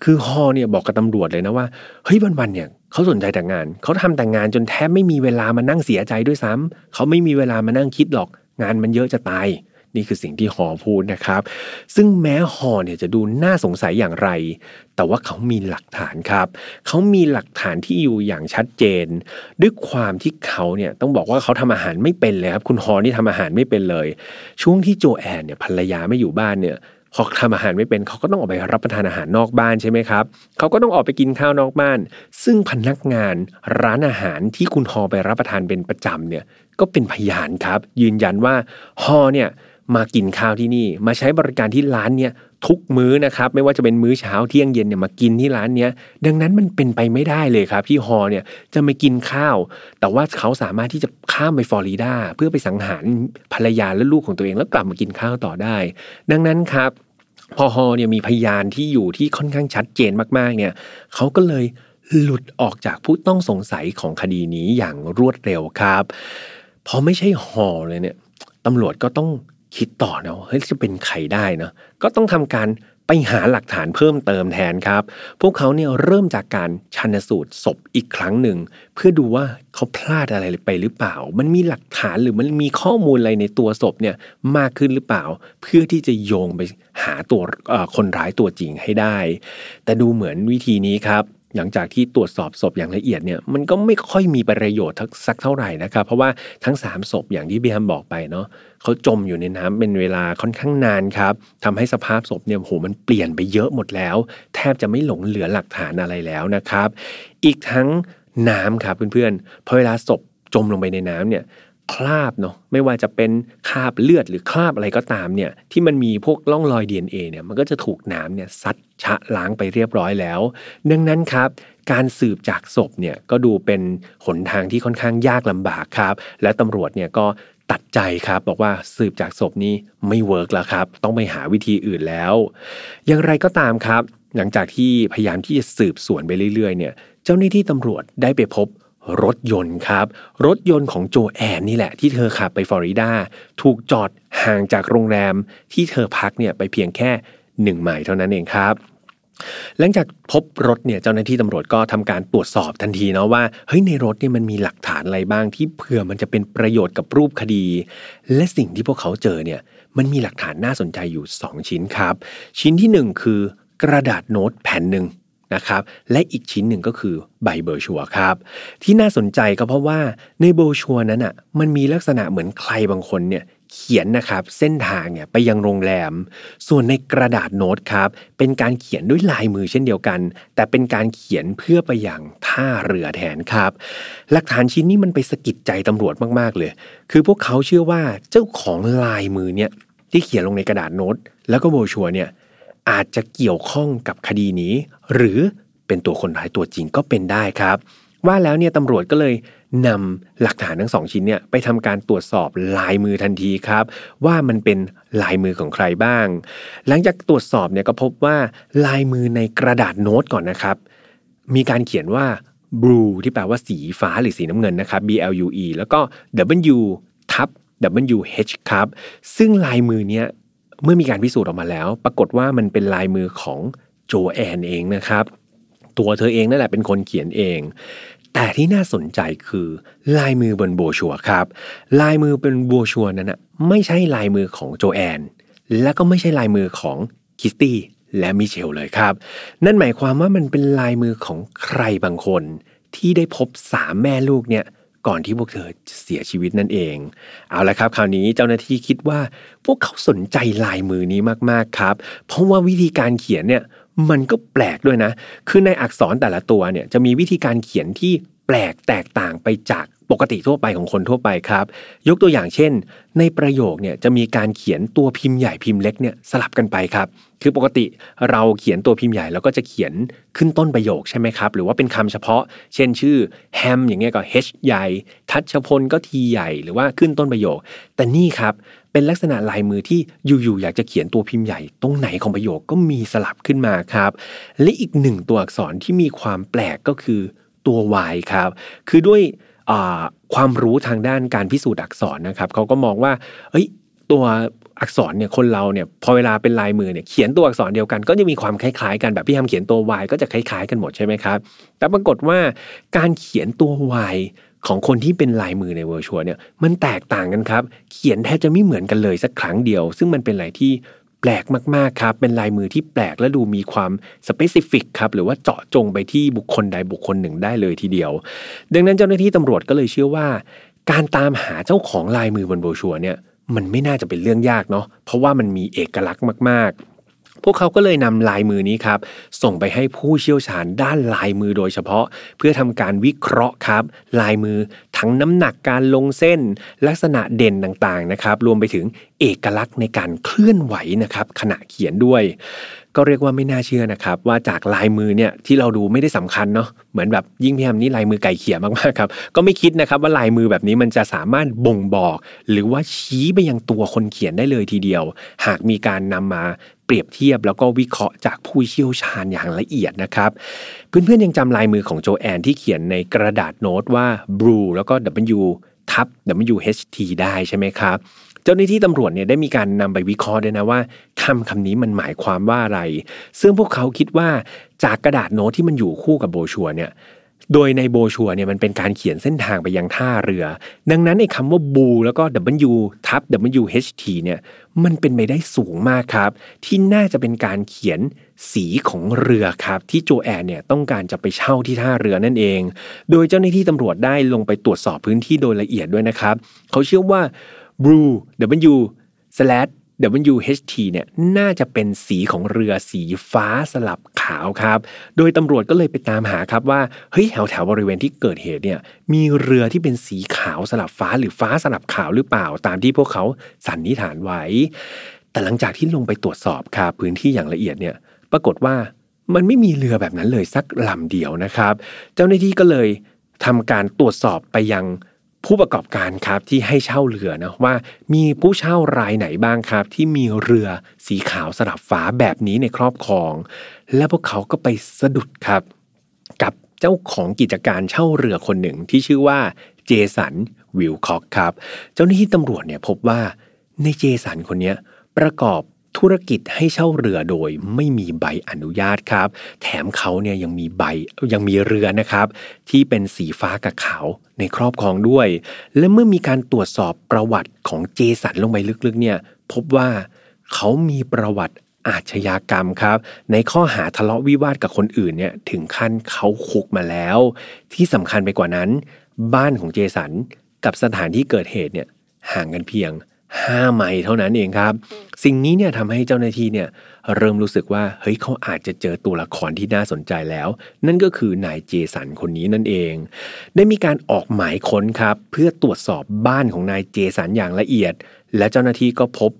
คือฮอเนี่ยบอกกับตำรวจเลยนะว่าเฮ้ยวันๆเนี่ยเขาสนใจแต่งาน เขาทำแต่งานจนแทบไม่มีเวลามานั่งเสียใจด้วยซ้ำเขาไม่มีเวลามานั่งคิดหรอก งานมันเยอะจะตาย นี่คือสิ่งที่ฮอพูดนะครับ ซึ่งแม้ฮอเนี่ยจะดูน่าสงสัยอย่างไร แต่ว่าเขามีหลักฐานครับ เขามีหลักฐานที่อยู่อย่างชัดเจน ด้วยความที่เขาเนี่ยต้องบอกว่าเขาทำอาหารไม่เป็นเลยครับ คุณฮอนี่ทำอาหารไม่เป็นเลย ช่วงที่โจแอนเนี่ยภรรยาไม่อยู่บ้านเนี่ยพอทำอาหารไม่เป็นเขาก็ต้องออกไปรับประทานอาหารนอกบ้านใช่ไหมครับเขาก็ต้องออกไปกินข้าวนอกบ้าน ซึ่งพนักงานร้านอาหารที่คุณฮอไปรับประทานเป็นประจำเนี่ยก็เป็นพยานครับ ยืนยันว่าฮอเนี่ย มากินข้าวที่นี่ มาใช้บริการที่ร้านเนี่ยทุกมื้อนะครับ ไม่ว่าจะเป็นมื้อเช้าเที่ยงเย็นเนี่ยมากินที่ร้านเนี้ยดังนั้นมันเป็นไปไม่ได้เลยครับที่ฮอเนี่ยจะมากินข้าว แต่ว่าเขาสามารถที่จะข้ามไปฟลอริดาเพื่อไปสังหารภรรยาและลูกของตัวเองแล้วกลับมากินข้าวต่อได้ ดังนั้นครับพอฮอเนี่ยมีพยานที่อยู่ที่ค่อนข้างชัดเจนมากๆเนี่ยเขาก็เลยหลุดออกจากผู้ต้องสงสัยของคดีนี้อย่างรวดเร็วครับพอไม่ใช่ฮอเลยเนี่ยตำรวจก็ต้อง คิดต่อนะเฮ้ยจะเป็นใครได้นะก็ต้องทำการไปหาหลักฐานเพิ่มเติมแทนครับ พวกเขาเนี่ยเริ่มจากการชันสูตรศพอีกครั้งหนึ่ง เพื่อดูว่าเขาพลาดอะไรไปหรือเปล่า มันมีหลักฐานหรือมันมีข้อมูลอะไรในตัวศพเนี่ยมากขึ้นหรือเปล่า เพื่อที่จะโยงไปหาตัวคนร้ายตัวจริงให้ได้ แต่ดูเหมือนวิธีนี้ครับ หลังจากที่ตรวจสอบศพอย่างละเอียดเนี่ยมันก็ไม่ค่อยมีประโยชน์สักเท่าไหร่นะครับเพราะว่าทั้ง 3 ศพอย่างที่เบียมบอกไปเนาะเขาจมอยู่ในน้ำเป็นเวลาค่อนข้างนานครับทำให้สภาพศพเนี่ยโหมันเปลี่ยนไปเยอะหมดแล้ว แทบจะไม่หลงเหลือหลักฐานอะไรแล้วนะครับ อีกทั้งน้ำครับเพื่อนๆพอเวลาศพจมลงไปในน้ำเนี่ย คราบเนาะไม่ว่าจะเป็นคราบเลือดหรือคราบอะไรก็ตามเนี่ยที่มันมีพวกล่องรอย DNA เนี่ยมันก็จะถูกน้ำเนี่ยซัดชะล้างไปเรียบร้อยแล้ว ดังนั้นครับ การสืบจากศพเนี่ยก็ดูเป็นหนทางที่ค่อนข้างยากลำบากครับ และตำรวจเนี่ยก็ตัดใจครับบอกว่าสืบจากศพนี้ไม่ work แล้วครับ ต้องไปหาวิธีอื่นแล้ว อย่างไรก็ตามครับ หลังจากที่พยายามที่จะสืบสวนไปเรื่อยๆเนี่ย เจ้าหน้าที่ตำรวจได้ไปพบ รถยนต์ครับ รถยนต์ของโจแอนนี่แหละ ที่เธอขับไปฟลอริดา ถูกจอดห่างจากโรงแรมที่เธอพักเนี่ยไปเพียงแค่หนึ่งไมล์เท่านั้นเองครับ หลังจากพบรถเนี่ยเจ้าหน้าที่ตำรวจก็ทำการตรวจสอบทันทีเนาะว่าเฮ้ยในรถเนี่ยมันมีหลักฐานอะไรบ้างที่เผื่อมันจะเป็นประโยชน์กับรูปคดี และสิ่งที่พวกเขาเจอเนี่ยมันมีหลักฐานน่าสนใจอยู่ 2 ชิ้นครับ ชิ้นที่ 1 คือกระดาษโน้ตแผ่นหนึ่ง นะครับและอีกชิ้นหนึ่งก็คือใบเบอร์ชัวครับ ที่น่าสนใจก็เพราะว่าในเบอร์ชัวนั้นอะมันมีลักษณะเหมือนใครบางคนเนี่ยเขียนนะครับเส้นทางเนี่ยไปยังโรงแรม ส่วนในกระดาษโน้ตครับเป็นการเขียนด้วยลายมือเช่นเดียวกัน แต่เป็นการเขียนเพื่อไปยังท่าเรือแทนครับ หลักฐานชิ้นนี้มันไปสะกิดใจตำรวจมากๆเลย คือพวกเขาเชื่อว่าเจ้าของลายมือเนี่ยที่เขียนลงในกระดาษโน้ต แล้วก็โบชัวเนี่ย อาจจะเกี่ยวข้องกับคดีนี้ หรือเป็นตัวคนร้ายตัวจริงก็เป็นได้ครับ ว่าแล้วเนี่ยตำรวจก็เลยนำหลักฐานทั้งสองชิ้นเนี่ยไปทำการตรวจสอบลายมือทันทีครับ ว่ามันเป็นลายมือของใครบ้าง หลังจากตรวจสอบเนี่ยก็พบว่าลายมือในกระดาษโน้ตก่อนนะครับ มีการเขียนว่า blue ที่แปลว่าสีฟ้าหรือสีน้ำเงินนะครับ B L U E แล้วก็ W ทับ W H ครับ ซึ่งลายมือเนี้ย เมื่อมีการพิสูจน์ออกมาแล้ว ปรากฏว่ามันเป็นลายมือของโจแอนเองนะครับ ตัวเธอเองนั่นแหละเป็นคนเขียนเอง แต่ที่น่าสนใจคือลายมือบนโบชัวครับ ลายมือเป็นโบชัวนั้นนะไม่ใช่ลายมือของโจแอน และก็ไม่ใช่ลายมือของคิสตี้และมิเชลเลยครับ นั่นหมายความว่ามันเป็นลายมือของใครบางคน ที่ได้พบสามแม่ลูกเนี่ย ก่อนที่พวกเธอเสียชีวิตนั่นเอง เอาละครับ คราวนี้เจ้าหน้าที่คิดว่าพวกเขาสนใจลายมือนี้มากๆครับ เพราะว่าวิธีการเขียนเนี่ยมันก็แปลกด้วยนะ คือในอักษรแต่ละตัวเนี่ยจะมีวิธีการเขียนที่แปลกแตกต่างไปจากปกติทั่วไปของคนทั่วไปครับ ยกตัวอย่างเช่น ในประโยคเนี่ยจะมีการเขียนตัวพิมพ์ใหญ่พิมพ์เล็กเนี่ยสลับกันไปครับ คือปกติเราเขียนตัวพิมพ์ใหญ่แล้วก็จะเขียนขึ้นต้นประโยคใช่ไหมครับ หรือว่าเป็นคำเฉพาะ เช่นชื่อแฮมอย่างเงี้ยก็ H ใหญ่ ทัชพลก็ทีใหญ่ หรือว่าขึ้นต้นประโยค แต่นี่ครับเป็นลักษณะลายมือที่อยู่ๆอยากจะเขียนตัวพิมพ์ใหญ่ ตรงไหนของประโยคก็มีสลับขึ้นมาครับ และอีกหนึ่งตัวอักษรที่มีความแปลกก็คือตัว y ครับ คือด้วยความรู้ทางด้านการพิสูจน์อักษรนะครับเขาก็มองว่าเอ้ยตัว อักษรเนี่ยคนเราเนี่ยพอเวลาเป็นลายมือเนี่ยเขียนตัวอักษรเดียวกัน ก็จะมีความคล้ายๆกันแบบพี่ทำเขียนตัว y ก็จะคล้ายๆกันหมดใช่ไหมครับ แต่ปรากฏว่าการเขียนตัว y ของคนที่เป็นลายมือในเวอร์ชวลเนี่ยมันแตกต่างกันครับ เขียนแทบจะไม่เหมือนกันเลยสักครั้งเดียว ซึ่งมันเป็นอะไรที่แปลกมากๆครับ เป็นลายมือที่แปลกและดูมีความสเปซิฟิกครับ หรือว่าเจาะจงไปที่บุคคลใดบุคคลหนึ่งได้เลยทีเดียว ดังนั้นเจ้าหน้าที่ตำรวจก็เลยเชื่อว่า การตามหาเจ้าของลายมือบนโบรชัวเนี่ย มันไม่น่าจะเป็นเรื่องยากเนาะเพราะว่ามันมีเอกลักษณ์มาก ๆพวกเขาก็เลยนำลายมือนี้ครับ ส่งไปให้ผู้เชี่ยวชาญด้านลายมือโดยเฉพาะ เพื่อทำการวิเคราะห์ครับ ลายมือทั้งน้ำหนักการลงเส้น ลักษณะเด่นต่างๆนะครับ รวมไปถึงเอกลักษณ์ในการเคลื่อนไหวนะครับ ขณะเขียนด้วย ก็เรียกว่าไม่น่าเชื่อนะครับ ว่าจากลายมือเนี่ยที่เราดูไม่ได้สำคัญเนาะเหมือนแบบยิ่งพี่แฮมนี่ลายมือไก่เขียมากๆครับก็ไม่คิดนะครับว่าลายมือแบบนี้มันจะสามารถบ่งบอก หรือว่าชี้ไปยังตัวคนเขียนได้เลยทีเดียว หากมีการนำมาเปรียบเทียบแล้วก็วิเคราะห์จากผู้เชี่ยวชาญอย่างละเอียดนะครับ เพื่อนๆยังจำลายมือของโจแอนที่เขียนในกระดาษโน้ตว่า blue แล้วก็ W ทับ WHT ได้ใช่ไหมครับ เจ้าหน้าที่ตำรวจเนี่ยได้มีการนำไปวิเคราะห์ด้วยนะว่าคำคำนี้มันหมายความว่าอะไร ซึ่งพวกเขาคิดว่าจากกระดาษโน้ตที่มันอยู่คู่กับโบชัวเนี่ยโดยในโบชัวเนี่ยมันเป็นการเขียนเส้นทางไปยังท่าเรือ ดังนั้นไอ้คำว่าบูแล้วก็ W ทับ WHT เนี่ยมันเป็นไปได้สูงมากครับ ที่น่าจะเป็นการเขียนสีของเรือครับ ที่โจแอนเนี่ยต้องการจะไปเช่าที่ท่าเรือนั่นเอง โดยเจ้าหน้าที่ตำรวจได้ลงไปตรวจสอบพื้นที่โดยละเอียดด้วยนะครับ เขาเชื่อว่า blue W slash WHT เนี่ยน่าจะเป็นสีของเรือสีฟ้าสลับขาวครับ โดยตำรวจก็เลยไปตามหาครับว่าเฮ้ยแถวแถวบริเวณที่เกิดเหตุเนี่ยมีเรือที่เป็นสีขาวสลับฟ้าหรือฟ้าสลับขาวหรือเปล่า ตามที่พวกเขาสันนิษฐานไว้ แต่หลังจากที่ลงไปตรวจสอบครับพื้นที่อย่างละเอียดเนี่ยปรากฏว่ามันไม่มีเรือแบบนั้นเลยสักลำเดียวนะครับ เจ้าหน้าที่ก็เลยทำการตรวจสอบไปยัง ผู้ประกอบการครับที่ให้เช่าเรือนะว่ามีผู้เช่ารายไหนบ้างครับ ที่มีเรือสีขาวสลับฟ้าแบบนี้ในครอบครอง และพวกเขาก็ไปสะดุดครับ กับเจ้าของกิจการเช่าเรือคนหนึ่งที่ชื่อว่าเจสันวิลคอกครับ เจ้าหน้าที่ตำรวจเนี่ยพบว่าในเจสันคนนี้ประกอบ ธุรกิจให้เช่าเรือโดยไม่มีใบอนุญาตครับ แถมเขาเนี่ยยังมีใบยังมีเรือนะครับ ที่เป็นสีฟ้ากับขาวในครอบครองด้วย และเมื่อมีการตรวจสอบประวัติของเจสันลงไปลึกๆเนี่ยพบว่าเขามีประวัติอาชญากรรมครับ ในข้อหาทะเลาะวิวาทกับคนอื่นเนี่ยถึงขั้นเขาคุกมาแล้ว ที่สำคัญไปกว่านั้น บ้านของเจสันกับสถานที่เกิดเหตุเนี่ยห่างกันเพียง 5 ไมล์เท่านั้นเองครับ สิ่งนี้เนี่ยทำให้เจ้าหน้าที่เนี่ยเริ่มรู้สึกว่าเฮ้ยเขาอาจจะเจอตัวละครที่น่าสนใจแล้ว นั่นก็คือนายเจสันคนนี้นั่นเอง ได้มีการออกหมายค้นครับ เพื่อตรวจสอบบ้านของนายเจสันอย่างละเอียด และเจ้าหน้าที่ก็พบ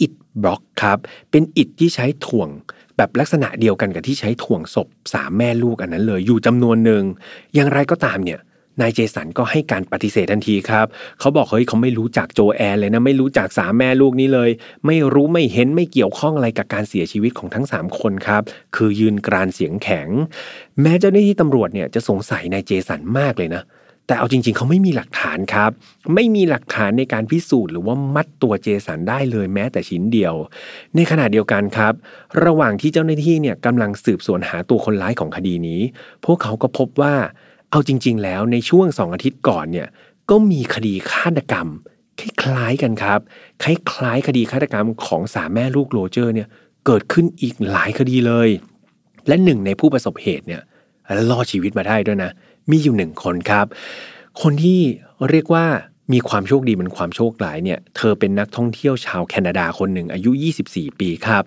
อิฐบล็อกครับ เป็นอิฐที่ใช้ถ่วงแบบลักษณะเดียวกันกับที่ใช้ถ่วงศพสามแม่ลูกอันนั้นเลยอยู่จำนวนหนึ่งอย่างไรก็ตามเนี่ย นายเจสันก็ให้การปฏิเสธทันทีครับ เขาบอกเฮ้ยเขาไม่รู้จักโจแอนเลยนะ ไม่รู้จักสามแม่ลูกนี้เลย ไม่รู้ไม่เห็นไม่เกี่ยวข้องอะไรกับการเสียชีวิตของทั้ง 3 คนครับ คือยืนกรานเสียงแข็ง แม้เจ้าหน้าที่ตำรวจเนี่ยจะสงสัยนายเจสันมากเลยนะ แต่เอาจริง ๆ เขาไม่มีหลักฐานครับ ไม่มีหลักฐานในการพิสูจน์หรือว่ามัดตัวเจสันได้เลยแม้แต่ชิ้นเดียว ในขณะเดียวกันครับ ระหว่างที่เจ้าหน้าที่เนี่ยกำลังสืบสวนหาตัวคนร้ายของคดีนี้ พวกเขาก็พบว่า เอาจริง ๆ แล้วในช่วงสองอาทิตย์ก่อนเนี่ยก็มีคดีฆาตกรรม คล้ายๆกันครับ คล้ายๆ คดีฆาตกรรมของสามแม่ลูกโรเจอร์เนี่ยเกิดขึ้นอีกหลายคดีเลย และหนึ่งในผู้ประสบเหตุเนี่ยรอดชีวิตมาได้ด้วยนะ มีอยู่หนึ่งคนครับ คนที่เรียกว่ามีความโชคดีเป็นความโชคร้ายเนี่ย เธอเป็นนักท่องเที่ยวชาวแคนาดาคนหนึ่งอายุ 24 ปีครับ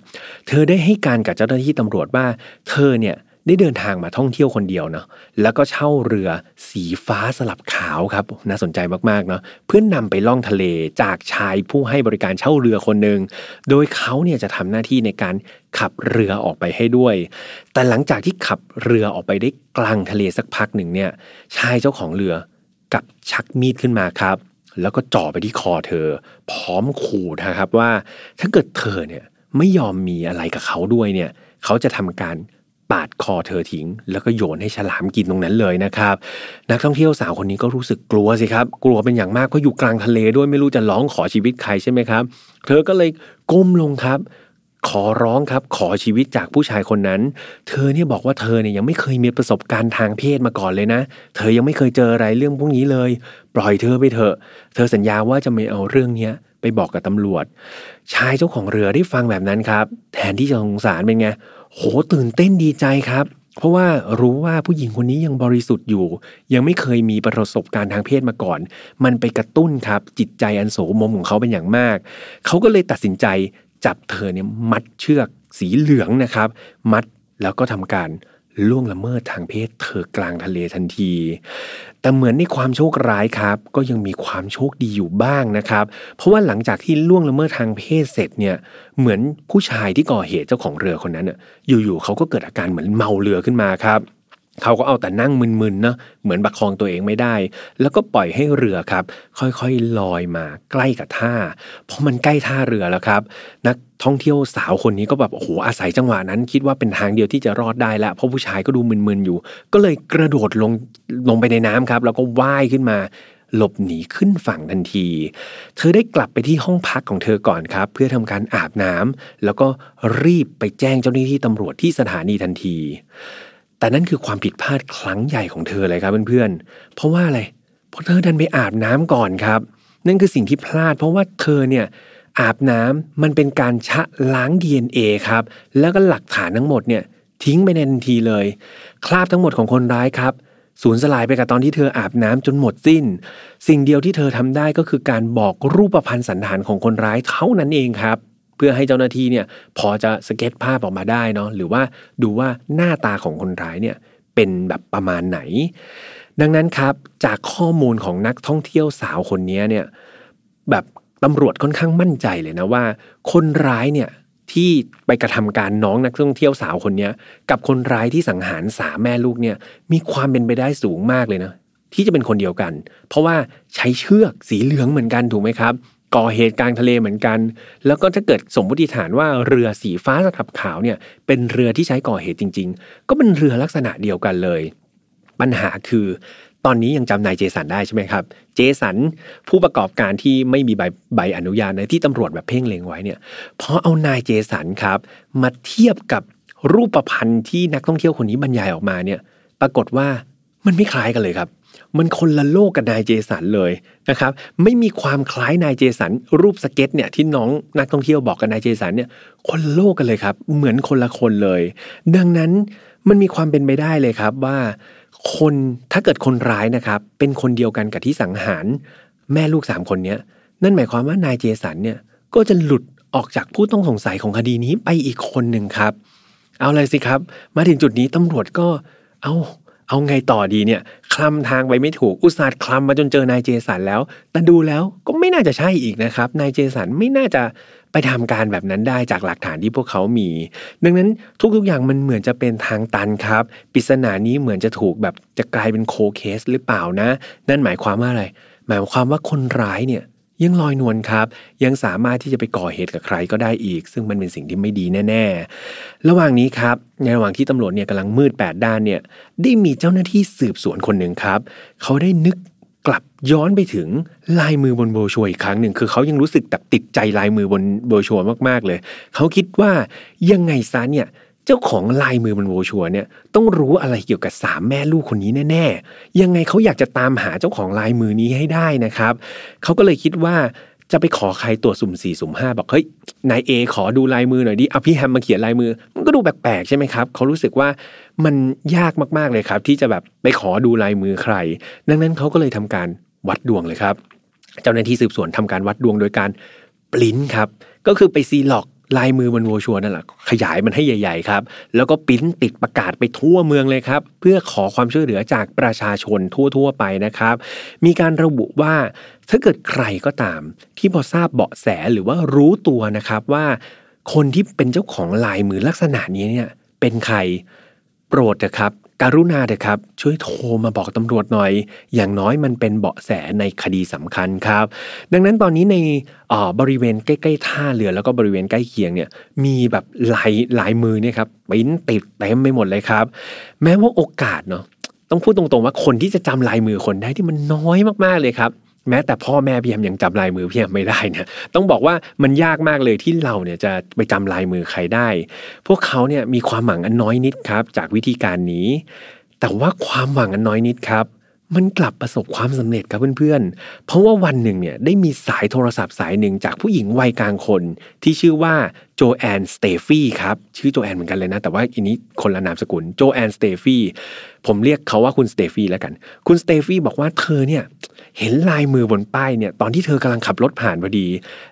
เธอได้ให้การกับเจ้าหน้าที่ตำรวจว่า เธอเนี่ย ได้เดินทางมาท่องเที่ยวคนเดียวเนาะแล้วก็เช่าเรือสีฟ้าสลับขาวครับน่าสนใจมากๆเนาะเพื่อนนำไปล่องทะเลจากชายผู้ให้บริการเช่าเรือคนหนึ่งโดยเขาเนี่ยจะทำหน้าที่ในการขับเรือออกไปให้ด้วย แต่หลังจากที่ขับเรือออกไปได้กลางทะเลสักพักหนึ่งเนี่ยชายเจ้าของเรือกับชักมีดขึ้นมาครับ แล้วก็จ่อไปที่คอเธอ พร้อมขู่นะครับว่าถ้าเกิดเธอเนี่ยไม่ยอมมีอะไรกับเขาด้วยเนี่ย เขาจะทำการ ปาดคอเธอทิ้ง แล้วก็โยนให้ฉลามกินตรงนั้นเลยนะครับ นักท่องเที่ยวสาวคนนี้ก็รู้สึกกลัวสิครับ กลัวเป็นอย่างมากเพราะอยู่กลางทะเลด้วยไม่รู้จะร้องขอชีวิตใครใช่ไหมครับ เธอก็เลยก้มลงครับ ขอร้องครับ ขอชีวิตจากผู้ชายคนนั้น เธอเนี่ยบอกว่าเธอเนี่ยยังไม่เคยมีประสบการณ์ทางเพศมาก่อนเลยนะ เธอยังไม่เคยเจออะไรเรื่องพวกนี้เลย ปล่อยเธอไปเถอะ เธอสัญญาว่าจะไม่เอาเรื่องเนี้ยไปบอกกับตำรวจ ชายเจ้าของเรือได้ฟังแบบนั้นครับ แทนที่จะสงสารเป็นไง โหตื่นเต้นดีใจครับ เพราะว่ารู้ว่าผู้หญิงคนนี้ยังบริสุทธิ์อยู่ ยังไม่เคยมีประสบการณ์ทางเพศมาก่อน มันไปกระตุ้นครับ จิตใจอันโสมมของเขาเป็นอย่างมาก เขาก็เลยตัดสินใจจับเธอเนี่ยมัดเชือกสีเหลืองนะครับ มัดแล้วก็ทำการ ล่วงละเมิดทางเพศเธอกลางทะเลทันที แต่เหมือนในความโชคร้ายครับ ก็ยังมีความโชคดีอยู่บ้างนะครับ เพราะว่าหลังจากที่ล่วงละเมิดทางเพศเสร็จเนี่ยเหมือนผู้ชายที่ก่อเหตุเจ้าของเรือคนนั้นอยู่ๆเขาก็เกิดอาการเหมือนเมาเรือขึ้นมาครับ เขาก็เอาแต่นั่งมึนๆเนาะเหมือนบักคองตัวเองไม่ได้ แล้วก็ปล่อยให้เรือครับ ค่อยๆลอยมาใกล้กับท่า เพอมันใกล้ท่าเรือแล้วครับ นักท่องเที่ยวสาวคนนี้ก็แบบโอ้โหอาศัยจังหวะนั้น คิดว่าเป็นทางเดียวที่จะรอดได้แล้วเพราะผู้ชายก็ดูมึนๆอยู่ ก็เลยกระโดดลงลงไปในน้ำครับ แล้วก็ว่ายขึ้นมาหลบหนีขึ้นฝั่งทันที เธอได้กลับไปที่ห้องพักของเธอก่อนครับ เพื่อทำการอาบน้ำแล้วก็รีบไปแจ้งเจ้าหน้าที่ตำรวจที่สถานีทันที แต่นั่นคือความผิดพลาดครั้งใหญ่ของเธอเลยครับเพื่อนๆ เพราะว่าอะไร เพราะเธอดันไปอาบน้ำก่อนครับ นั่นคือสิ่งที่พลาด เพราะว่าเธอเนี่ยอาบน้ำมันเป็นการชะล้าง DNA ครับ แล้วก็หลักฐานทั้งหมดเนี่ยทิ้งไปในทันทีเลย คราบทั้งหมดของคนร้ายครับสูญสลายไปกับตอนที่เธออาบน้ำจนหมดสิ้น สิ่งเดียวที่เธอทำได้ก็คือการบอกรูปพันธ์สันฐานของคนร้ายเท่านั้นเองครับ เพื่อให้เจ้าหน้าที่เนี่ยพอจะสเก็ตภาพออกมาได้เนาะหรือว่าดูว่าหน้าตาของคนร้ายเนี่ยเป็นแบบประมาณไหน ดังนั้นครับจากข้อมูลของนักท่องเที่ยวสาวคนนี้เนี่ยแบบตำรวจค่อนข้างมั่นใจเลยนะว่า คนร้ายเนี่ยที่ไปกระทำการน้องนักท่องเที่ยวสาวคนนี้กับคนร้ายที่สังหารสามแม่ลูกเนี่ยมีความเป็นไปได้สูงมากเลยนะที่จะเป็นคนเดียวกัน เพราะว่าใช้เชือกสีเหลืองเหมือนกันถูกไหมครับ ก่อเหตุกลางทะเลเหมือนกัน แล้วก็ถ้าเกิดสมมติฐานว่าเรือสีฟ้าสลับขาวเนี่ยเป็นเรือที่ใช้ก่อเหตุจริง ๆ ก็เป็นเรือลักษณะเดียวกันเลย ปัญหาคือตอนนี้ยังจำนายเจสันได้ใช่ไหมครับ เจสันผู้ประกอบการที่ไม่มีใบใบอนุญาตในที่ตำรวจแบบเพ่งเล็งไว้เนี่ยพอเอานายเจสันครับ มาเทียบกับรูปพันธ์ที่นักท่องเที่ยวคนนี้บรรยายออกมาเนี่ย ปรากฏว่ามันไม่คล้ายกันเลยครับ มันคนละโลกกับนายเจสันเลยนะครับ ไม่มีความคล้ายนายเจสันรูปสเก็ตเนี่ยที่น้องนักท่องเที่ยวบอกกับนายเจสันเนี่ยคนละโลกกันเลยครับ เหมือนคนละคนเลย ดังนั้นมันมีความเป็นไปได้เลยครับว่า คนถ้าเกิดคนร้ายนะครับ เป็นคนเดียวกันกับที่สังหาร แม่ลูกสามคนเนี้ยนั่นหมายความว่านายเจสันเนี่ยก็จะหลุดออกจากผู้ต้องสงสัยของคดีนี้ไปอีกคนหนึ่งครับ เอาเลยสิครับ มาถึงจุดนี้ตำรวจก็เอา เอาไงต่อดีเนี่ยคลำทางไปไม่ถูกอุตส่าห์คลำมาจนเจอนายเจสันแล้ว แต่ดูแล้วก็ไม่น่าจะใช่อีกนะครับนายเจสันไม่น่าจะไปทำการแบบนั้นได้จากหลักฐานที่พวกเขามี ดังนั้นทุกๆอย่างมันเหมือนจะเป็นทางตันครับปริศนานี้เหมือนจะถูกแบบจะกลายเป็นโคเคสหรือเปล่านะ นั่นหมายความว่าอะไร หมายความว่าคนร้ายเนี่ย ยังลอยนวลครับ ยังสามารถที่จะไปก่อเหตุกับใครก็ได้อีก ซึ่งมันเป็นสิ่งที่ไม่ดีแน่ ๆ ระหว่างนี้ครับในระหว่างที่ตำรวจเนี่ยกำลังมืดแปดด้านเนี่ยได้มีเจ้าหน้าที่สืบสวนคนหนึ่งครับ เขาได้นึกกลับย้อนไปถึงลายมือบนโบชัวอีกครั้งหนึ่งคือเขายังรู้สึกแบบติดใจลายมือบนโบชัวมากๆเลย เขาคิดว่ายังไงซะเนี่ย เจ้าของลายมือบนโบชัวเนี่ยต้องรู้อะไรเกี่ยวกับสามแม่ลูกคนนี้แน่ๆ ยังไงเขาอยากจะตามหาเจ้าของลายมือนี้ให้ได้นะครับ เขาก็เลยคิดว่าจะไปขอใครตัวสุ่มสี่สุ่มห้าบอกเฮ้ยนายเอขอดูลายมือหน่อยดิเอาพี่แฮมมาเขียนลายมือ มันก็ดูแปลกๆใช่ไหมครับเขารู้สึกว่ามันยากมากๆเลยครับ ที่จะแบบไปขอดูลายมือใคร ดังนั้นเขาก็เลยทำการวัดดวงเลยครับ เจ้าหน้าที่สืบสวนทำการวัดดวงโดยการปริ้นครับ ก็คือไปซีล็อก ลายมือบนโวชัวนั่นแหละขยายมันให้ใหญ่ ๆ ครับ แล้วก็ปิ้นติดประกาศไปทั่วเมืองเลยครับ เพื่อขอความช่วยเหลือจากประชาชนทั่ว ๆ ไปนะครับ มีการระบุว่าถ้าเกิดใครก็ตาม ที่พอทราบเบาะแสหรือว่ารู้ตัวนะครับว่าคนที่เป็นเจ้าของลายมือลักษณะนี้เนี่ยเป็นใครโปรดนะครับ การุณาเถอะครับ ช่วยโทรมาบอกตำรวจหน่อย อย่างน้อยมันเป็นเบาะแสในคดีสำคัญครับ ดังนั้นตอนนี้ในบริเวณใกล้ๆท่าเรือแล้วก็บริเวณใกล้เคียงเนี่ยมีแบบหลายหลายมือเนี่ยครับปิ้นติดเต็มไปหมดเลยครับ แม้ว่าโอกาสเนาะต้องพูดตรงๆว่าคนที่จะจำลายมือคนได้ที่มันน้อยมากๆเลยครับ แม้แต่พ่อแม่พี่แอมยังจำลายมือพี่แอมไม่ได้เนี่ยต้องบอกว่ามันยากมากเลยที่เราเนี่ยจะไปจำลายมือใครได้ พวกเขาเนี่ยมีความหวังอันน้อยนิดครับ จากวิธีการนี้ แต่ว่าความหวังอันน้อยนิดครับ มันกลับประสบความสำเร็จครับเพื่อนๆ เพราะว่าวันหนึ่งเนี่ยได้มีสายโทรศัพท์สายหนึ่งจากผู้หญิงวัยกลางคน ที่ชื่อว่าโจแอนสเตฟี่ครับชื่อโจแอนเหมือนกันเลยนะ แต่ว่าอันนี้คนละนามสกุลโจแอนสเตฟี่ผมเรียกเขาว่าคุณสเตฟี่แล้วกัน คุณสเตฟี่บอกว่าเธอเนี่ยเห็นลายมือบนป้ายเนี่ยตอนที่เธอกำลังขับรถผ่านพอดี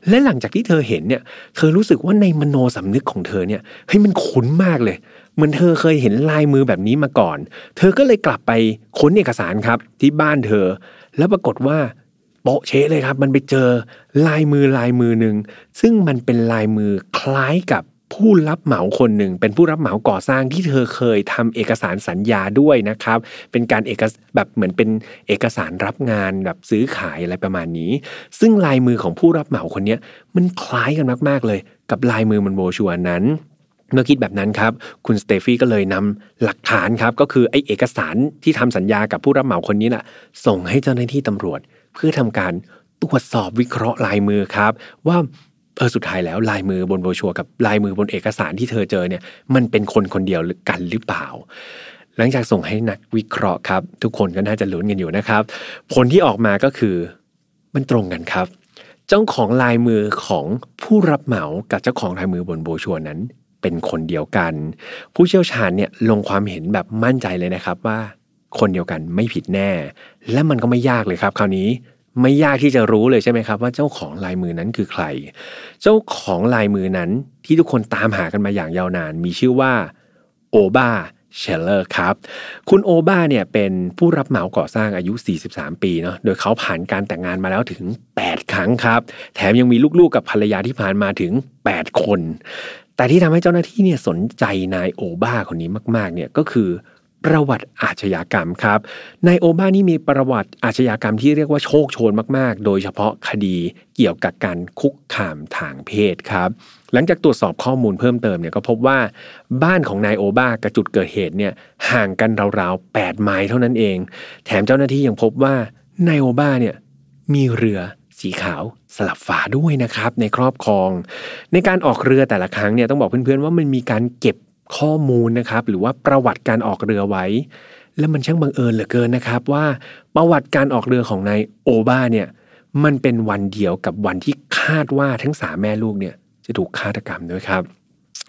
และหลังจากที่เธอเห็นเนี่ยเธอรู้สึกว่าในมโนสำนึกของเธอเนี่ยเฮ้ยมันคุ้นมากเลย เหมือนเธอเคยเห็นลายมือแบบนี้มาก่อน เธอก็เลยกลับไปค้นเอกสารครับที่บ้านเธอ แล้วปรากฏว่าโป๊ะเชะเลยครับ มันไปเจอลายมือลายมือหนึ่งซึ่งมันเป็นลายมือคล้ายกับผู้รับเหมาคนหนึ่ง เป็นผู้รับเหมาก่อสร้างที่เธอเคยทำเอกสารสัญญาด้วยนะครับ เป็นการเอกแบบเหมือนเป็นเอกสารรับงานแบบซื้อขายอะไรประมาณนี้ ซึ่งลายมือของผู้รับเหมาคนนี้มันคล้ายกันมาก ๆเลย กับลายมือมันโบชัวนั้น เมื่อคิดแบบนั้นครับ คุณสเตฟี่ก็เลยนำหลักฐานครับ ก็คือไอเอกสารที่ทำสัญญากับผู้รับเหมาคนนี้แหละส่งให้เจ้าหน้าที่ตำรวจ เพื่อทำการตรวจสอบวิเคราะห์ลายมือครับ ว่าเออสุดท้ายแล้วลายมือบนโบชัวกับลายมือบนเอกสารที่เธอเจอเนี่ย มันเป็นคนคนเดียวกันหรือเปล่า หลังจากส่งให้นักวิเคราะห์ครับ ทุกคนก็น่าจะลุ้นกันอยู่นะครับ ผลที่ออกมาก็คือมันตรงกันครับ เจ้าของลายมือของผู้รับเหมากับเจ้าของลายมือบนโบชัวนั้น เป็นคนเดียวกัน ผู้เชี่ยวชาญเนี่ยลงความเห็นแบบมั่นใจเลยนะครับว่า คนเดียวกันไม่ผิดแน่ และมันก็ไม่ยากเลยครับ คราวนี้ไม่ยากที่จะรู้เลยใช่ไหมครับ ว่าเจ้าของลายมือนั้นคือใคร เจ้าของลายมือนั้นที่ทุกคนตามหากันมาอย่างยาวนาน มีชื่อว่าโอบาเชลเลอร์ครับ คุณโอบาเนี่ยเป็นผู้รับเหมาก่อสร้างอายุ 43 ปีเนาะ โดยเขาผ่านการแต่งงานมาแล้วถึง 8 ครั้งครับ แถมยังมีลูกๆกับภรรยาที่ผ่านมาถึง 8 คน แต่ที่ทำให้เจ้าหน้าที่เนี่ยสนใจนายโอบาคนนี้มาก ๆ เนี่ยก็คือประวัติอาชญากรรมครับนายโอบานี่มีประวัติอาชญากรรมที่เรียกว่าโชคโชนมาก ๆ โดยเฉพาะคดีเกี่ยวกับการคุกคามทางเพศครับ หลังจากตรวจสอบข้อมูลเพิ่มเติมเนี่ยก็พบว่าบ้านของนายโอบากับจุดเกิดเหตุเนี่ยห่างกันราวๆ8ไมล์เท่านั้นเอง แถมเจ้าหน้าที่ยังพบว่านายโอบาเนี่ยมีเรือ สีขาวสลับฝาด้วยนะครับ ในครอบครอง ในการออกเรือแต่ละครั้งเนี่ยต้องบอกเพื่อนๆว่ามันมีการเก็บข้อมูลนะครับ หรือว่าประวัติการออกเรือไว้ และมันช่างบังเอิญเหลือเกินนะครับ ว่าประวัติการออกเรือของนายโอบ้าเนี่ยมันเป็นวันเดียวกับวันที่คาดว่าทั้งสามแม่ลูกเนี่ยจะถูกฆาตกรรมด้วยครับ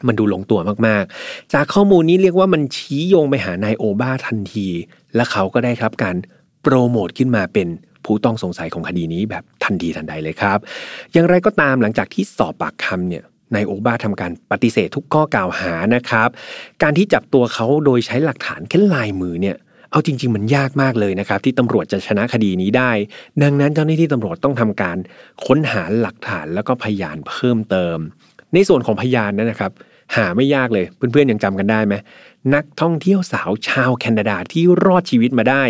มันดูลงตัวมากๆ จากข้อมูลนี้เรียกว่ามันชี้โยงไปหานายโอบ้าทันที และเขาก็ได้ครับการโปรโมทขึ้นมาเป็น ผู้ต้องสงสัยของคดีนี้แบบทันทีทันใดเลยครับ อย่างไรก็ตามหลังจากที่สอบปากคำเนี่ยนายโอบาทำการปฏิเสธทุกข้อกล่าวหานะครับ การที่จับตัวเขาโดยใช้หลักฐานแค่ลายมือเนี่ยเอาจริง ๆ มันยากมากเลยนะครับ ที่ตำรวจจะชนะคดีนี้ได้ ดังนั้นเจ้าหน้าที่ตำรวจต้องทำการค้นหาหลักฐานแล้วก็พยานเพิ่มเติม ในส่วนของพยานนั้นนะครับ หาไม่ยากเลยเพื่อนๆยังจำกันได้ไหม นักท่องเที่ยวสาวชาวแคนาดาที่รอดชีวิตมาได้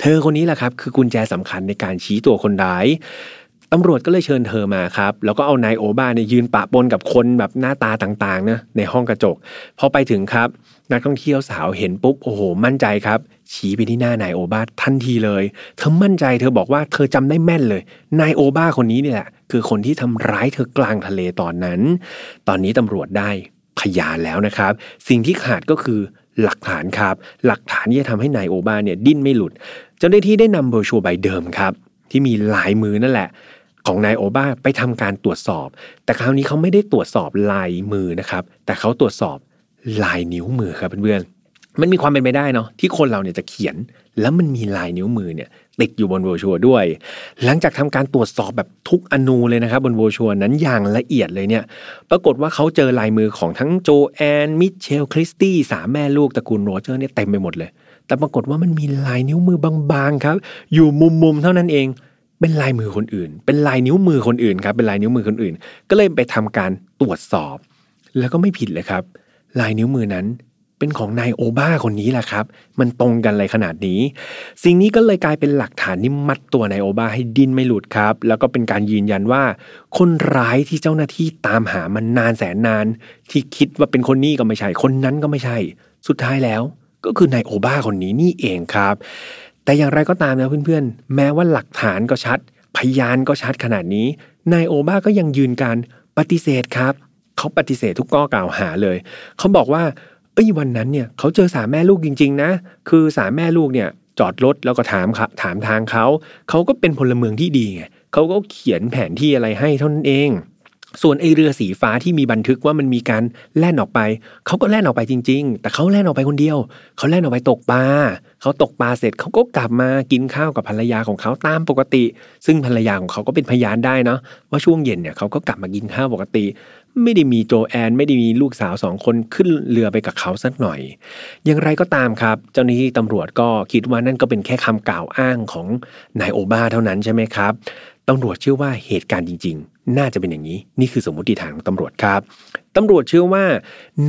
เธอคนนี้แหละครับ คือกุญแจสำคัญในการชี้ตัวคนร้ายตำรวจก็เลยเชิญเธอมาครับ แล้วก็เอานายโอบ้าเนี่ยยืนปะปนกับคนแบบหน้าตาต่างๆนะในห้องกระจก พอไปถึงครับ นักท่องเที่ยวสาวเห็นปุ๊บโอ้โห มั่นใจครับ ชี้ไปที่หน้านายโอบ้าทันทีเลย เธอมั่นใจเธอบอกว่าเธอจำได้แม่นเลย นายโอบ้าคนนี้เนี่ยคือคนที่ทำร้ายเธอกลางทะเลตอนนั้น ตอนนี้ตำรวจได้ พยานแล้วนะครับ สิ่งที่ขาดก็คือหลักฐานครับ หลักฐานที่จะทำให้นายโอบาเนี่ยดิ้นไม่หลุด เจ้าหน้าที่ได้นำเบอร์ชัวใบเดิมครับ ที่มีลายมือนั่นแหละ ของนายโอบาไปทำการตรวจสอบ แต่คราวนี้เขาไม่ได้ตรวจสอบลายมือนะครับ แต่เขาตรวจสอบลายนิ้วมือครับเพื่อนๆมันมีความเป็นไปได้เนาะที่คนเราเนี่ยจะเขียน แล้วมันมีลายนิ้วมือเนี่ยติดอยู่บนโวชัวด้วย หลังจากทำการตรวจสอบแบบทุกอนูเลยนะครับบนโวชัวนั้นอย่างละเอียดเลยเนี่ย ปรากฏว่าเขาเจอลายมือของทั้งโจแอน มิเชล คริสตี้สามแม่ลูกตระกูลโรเจอร์เนี่ยเต็มไปหมดเลย แต่ปรากฏว่ามันมีลายนิ้วมือบางๆครับ อยู่มุมๆเท่านั้นเอง เป็นลายมือคนอื่น เป็นลายนิ้วมือคนอื่นครับ เป็นลายนิ้วมือคนอื่น ก็เลยไปทำการตรวจสอบ แล้วก็ไม่ผิดเลยครับ ลายนิ้วมือนั้น เป็นของนายโอบาคนนี้แหละครับ มันตรงกันเลยขนาดนี้ สิ่งนี้ก็เลยกลายเป็นหลักฐานที่มัดตัวนายโอบาให้ดิ้นไม่หลุดครับ แล้วก็เป็นการยืนยันว่า คนร้ายที่เจ้าหน้าที่ตามหามันนานแสนนาน ที่คิดว่าเป็นคนนี้ก็ไม่ใช่ คนนั้นก็ไม่ใช่ สุดท้ายแล้ว ก็คือนายโอบาคนนี้นี่เองครับ แต่อย่างไรก็ตามนะเพื่อนๆ แม้ว่าหลักฐานก็ชัด พยานก็ชัดขนาดนี้ นายโอบาก็ยังยืนการปฏิเสธครับ เขาปฏิเสธทุกข้อกล่าวหาเลย เขาบอกว่า เอ้ยวันนั้นเนี่ยเขาเจอสามแม่ลูกจริง ๆ นะ คือสามแม่ลูกเนี่ยจอดรถแล้วก็ถามถามทางเขา เขาก็เป็นพลเมืองที่ดีไงเขาก็เขียนแผนที่อะไรให้เท่านั้นเอง ส่วนไอเรือสีฟ้าที่มีบันทึกว่ามันมีการแล่นออกไป เขาก็แล่นออกไปจริง ๆ แต่เขาแล่นออกไปคนเดียว เขาแล่นออกไปตกปลา เขาตกปลาเสร็จเขาก็กลับมากินข้าวกับภรรยาของเขาตามปกติ ซึ่งภรรยาของเขาก็เป็นพยานได้เนาะว่าช่วงเย็นเนี่ยเขาก็กลับมากินข้าวปกติ ไม่ได้มีโจแอน ไม่ได้มีลูกสาวสองคนขึ้นเรือไปกับเขาสักหน่อย อย่างไรก็ตามครับ เจ้าหน้าที่ตำรวจก็คิดว่านั่นก็เป็นแค่คำกล่าวอ้างของนายโอบาเท่านั้นใช่ไหมครับตำรวจเชื่อว่าเหตุการณ์จริง ๆ น่าจะเป็นอย่างนี้ นี่คือสมมติฐานของตำรวจครับตำรวจเชื่อว่า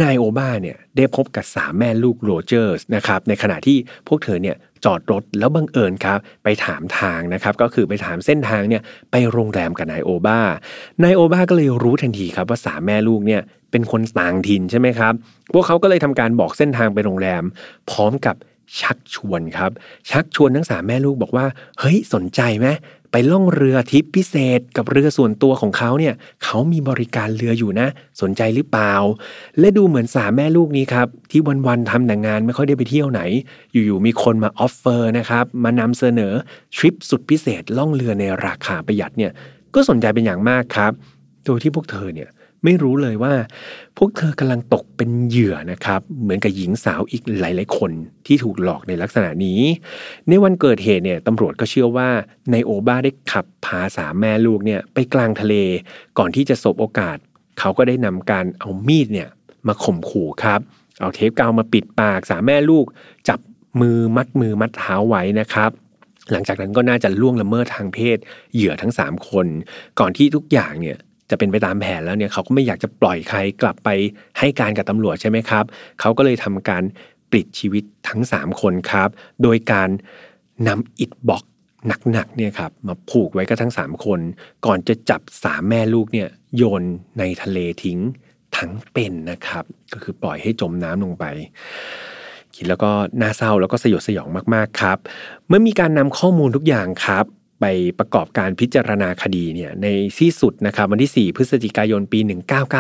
นายโอบาเนี่ยได้พบกับสามแม่ลูกโรเจอร์สนะครับในขณะที่พวกเธอเนี่ย จอดรถแล้วบังเอิญครับไปถามทางนะครับก็คือไปถามเส้นทางเนี่ยไปโรงแรมกับนายโอบานายโอบาก็เลยรู้ทันทีครับว่าสามแม่ลูกเนี่ยเป็นคนต่างถิ่นใช่ไหมครับ พวกเขาก็เลยทำการบอกเส้นทางไปโรงแรม พร้อมกับชักชวนครับ ชักชวนทั้งสามแม่ลูกบอกว่า เฮ้ยสนใจไหม ไปล่องเรือทริปพิเศษกับเรือส่วนตัวของเขาเนี่ยเขามีบริการเรืออยู่นะ สนใจหรือเปล่า และดูเหมือนสามแม่ลูกนี้ครับ ที่วันๆทำแต่งานไม่ค่อยได้ไปเที่ยวไหน อยู่ๆมีคนมา offer นะครับ มานำเสนอทริปสุดพิเศษล่องเรือในราคาประหยัดเนี่ยก็สนใจเป็นอย่างมากครับ โดยที่พวกเธอเนี่ย ไม่รู้เลยว่า พวกเธอกำลังตกเป็นเหยื่อนะครับ เหมือนกับหญิงสาวอีกหลาย ๆ คนที่ถูกหลอกในลักษณะนี้ ในวันเกิดเหตุเนี่ยตำรวจก็เชื่อว่าในโอบ้าได้ขับพาสามแม่ลูกเนี่ยไปกลางทะเล ก่อนที่จะสบโอกาส เขาก็ได้นำการเอามีดเนี่ยมาข่มขู่ครับ เอาเทปกาวมาปิดปากสามแม่ลูก จับมือมัดมือมัดเท้าไว้นะครับหลังจากนั้นก็น่าจะล่วงละเมิดทางเพศเหยื่อทั้ง 3 คน ก่อนที่ทุกอย่างเนี่ย จะเป็นไปตามแผนแล้วเนี่ยเขาก็ไม่อยากจะปล่อยใครกลับไปให้การกับตำรวจใช่ไหมครับ เขาก็เลยทำการปลิดชีวิตทั้ง 3 คนครับ โดยการนำอิดบล็อกหนักๆเนี่ยครับมาผูกไว้กับทั้ง 3 คน ก่อนจะจับสามแม่ลูกเนี่ยโยนในทะเลทิ้งทั้งเป็นนะครับ ก็คือปล่อยให้จมน้ำลงไป คิดแล้วก็น่าเศร้าแล้วก็สยดสยองมากๆครับ เมื่อมีการนำข้อมูลทุกอย่างครับ ไปประกอบการพิจารณาคดีเนี่ยในที่สุดนะครับวันที่ 4 พฤศจิกายนปี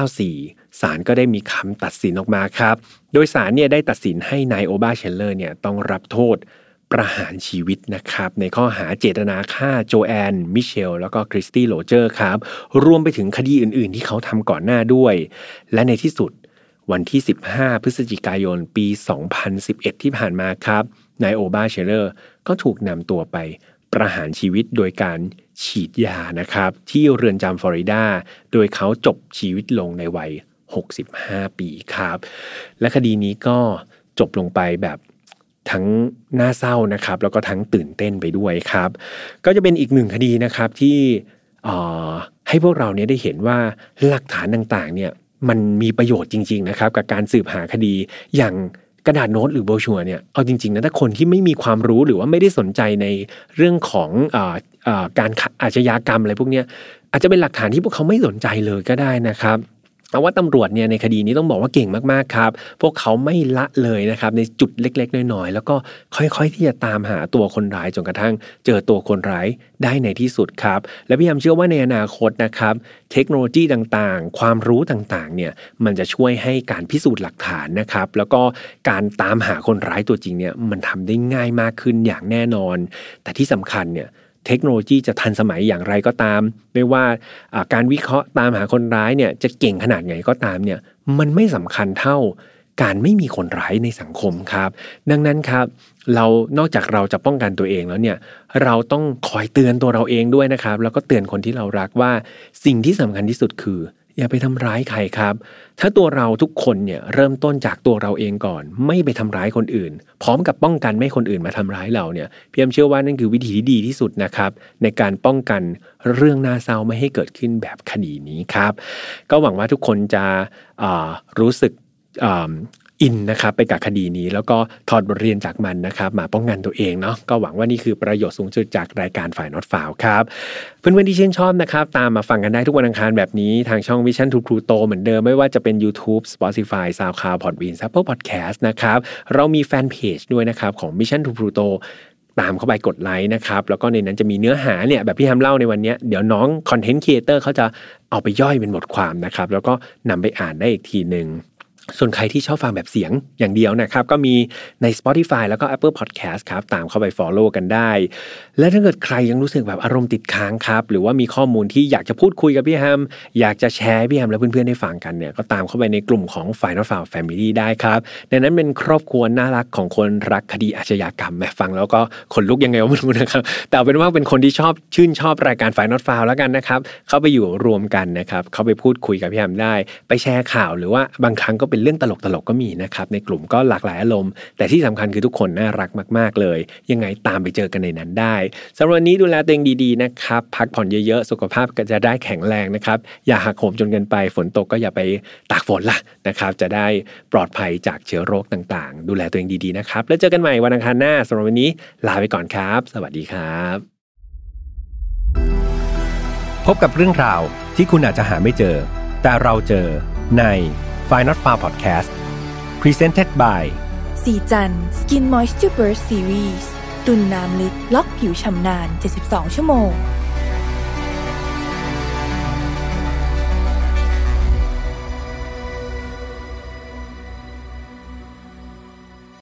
1994ศาลก็ได้มีคำตัดสินออกมาครับ โดยศาลเนี่ยได้ตัดสินให้นายโอบาแชนด์เลอร์เนี่ยต้องรับโทษประหารชีวิตนะครับในข้อหาเจตนาฆ่าโจแอน มิเชล แล้วก็คริสตี้โรเจอร์ครับ รวมไปถึงคดีอื่นๆ ที่เขาทำก่อนหน้าด้วย และในที่สุดวันที่ 15 พฤศจิกายนปี 2011 ที่ผ่านมาครับนายโอบาเชลเลอร์ก็ถูกนำตัวไป ประหารชีวิตโดยการฉีดยานะครับ ที่เรือนจำฟลอริดา โดยเขาจบชีวิตลงในวัย 65 ปีครับ และคดีนี้ก็จบลงไปแบบทั้งน่าเศร้านะครับ แล้วก็ทั้งตื่นเต้นไปด้วยครับ ก็จะเป็นอีกหนึ่งคดีนะครับที่ให้พวกเราเนี่ยได้เห็นว่าหลักฐานต่างๆเนี่ยมันมีประโยชน์จริง ๆนะครับ กับการสืบหาคดีอย่าง ระดาษโน้ตหรือโบชัวเนี่ยเอาจริงๆนะถ้าคนที่ไม่มีความรู้หรือว่าไม่ได้สนใจในเรื่องของอการอาชญากรรมอะไรพวกนี้อาจจะเป็นหลักฐานที่พวกเขาไม่สนใจเลยก็ได้นะครับ เอาว่าตำรวจเนี่ยในคดีนี้ต้องบอกว่าเก่งมากๆครับ พวกเขาไม่ละเลยนะครับในจุดเล็กๆน้อยๆแล้วก็ค่อยๆที่จะตามหาตัวคนร้ายจนกระทั่ง เจอตัวคนร้ายได้ในที่สุดครับ และพี่ยามเชื่อว่าในอนาคตนะครับ เทคโนโลยีต่างๆ ความรู้ต่างๆเนี่ยมันจะช่วยให้การพิสูจน์หลักฐานนะครับ แล้วก็การตามหาคนร้ายตัวจริงเนี่ยมันทำได้ง่ายมากขึ้นอย่างแน่นอน แต่ที่สำคัญเนี่ย เทคโนโลยีจะทันสมัยอย่างไรก็ตาม ไม่ว่าการวิเคราะห์ตามหาคนร้ายเนี่ยจะเก่งขนาดไหนก็ตามเนี่ยมันไม่สำคัญเท่าการไม่มีคนร้ายในสังคมครับ ดังนั้นครับ เรานอกจากเราจะป้องกันตัวเองแล้วเนี่ยเราต้องคอยเตือนตัวเราเองด้วยนะครับ แล้วก็เตือนคนที่เรารักว่าสิ่งที่สำคัญที่สุดคือ อย่าไปทำร้ายใครครับ ถ้าตัวเราทุกคนเนี่ยเริ่มต้นจากตัวเราเองก่อน ไม่ไปทำร้ายคนอื่น พร้อมกับป้องกันไม่คนอื่นมาทำร้ายเราเนี่ยพี่เอ็มเชื่อว่านั่นคือวิธีที่ดีที่สุดนะครับในการป้องกันเรื่องน่าเศร้าไม่ให้เกิดขึ้นแบบคดีนี้ครับ ก็หวังว่าทุกคนจะรู้สึก อินนะครับไปกับคดีนี้ แล้วก็ถอดบทเรียนจากมันนะครับมาป้องกันตัวเองเนาะก็หวังว่านี่คือประโยชน์สูงสุดจากรายการ File Not Found ครับเพื่อนๆที่ชื่นชอบนะครับตามมาฟังกันได้ทุกวันอังคารแบบนี้ทางช่อง Mission to Pluto เหมือนเดิมไม่ว่าจะเป็น YouTube Spotify SoundCloud Podbean Apple Podcast นะครับเรามีแฟนเพจด้วยนะครับของ Mission to Pluto ตามเข้าไปกดไลค์นะครับ แล้วก็ในนั้นจะมีเนื้อหาเนี่ยแบบพี่แฮมเล่าในวันนี้ เดี๋ยวน้อง content creator เขาจะเอาไปย่อยเป็นบทความนะครับ แล้วก็นำไปอ่านได้อีกทีหนึ่ง ส่วนใครที่ชอบฟังแบบเสียงอย่างเดียวนะครับ ก็มีใน Spotify แล้วก็ Apple Podcast ครับ ตามเข้าไป Follow กันได้ และถ้าเกิดใครยังรู้สึกแบบอารมณ์ติดค้างครับ หรือว่ามีข้อมูลที่อยากจะพูดคุยกับพี่แฮม อยากจะแชร์พี่แฮมและเพื่อนๆได้ฟังกันเนี่ย ก็ตามเข้าไปในกลุ่มของ Final f i l e Family ได้ครับในนั้นเป็นครอบครัวน่ารักของคนรักคดีอาชญากรรมแมฟังแล้วก็ขนลุกยังไงก็ไม่รู้นะครับแต่เอาเป็นว่าเป็นคนที่ชอบชื่นชอบรายการ Final f i l e แล้วกันนะครับเข้าไปอยู่รวมกันนะครับเข้าไปพูดคุยกับพี่แฮมได้ ไปแชร์ข่าวหรือว่าบางครั้งก็เป็นเรื่องตลกๆก็มีนะครับในกลุ่มก็หลากหลายอารมณ์แต่ที่สำคัญคือทุกคนน่ารักมากๆเลย ยังไงตามไปเจอกันในนั้นได้สำหรับวันนี้ดูแลตัวเองดีๆนะครับพักผ่อนเยอะๆ สุขภาพก็จะได้แข็งแรงนะครับอย่าหักโหมจนเกินไปฝนตกก็อย่าไปตากฝนล่ะนะครับจะได้ปลอดภัยจากเชื้อโรคต่างๆ ดูแลตัวเองดีๆนะครับแล้วเจอกันใหม่วันอังคารหน้าสำหรับวันนี้ลาไปก่อนครับ สวัสดีครับ พบกับเรื่องราวที่คุณอาจจะหาไม่เจอ แต่เราเจอใน f i n a l f a r Podcast Presented by สีจัน Skin Moisture Burst Series ตุนน้ำลึกล็อกผิวชำนาน 72 ชั่วโมง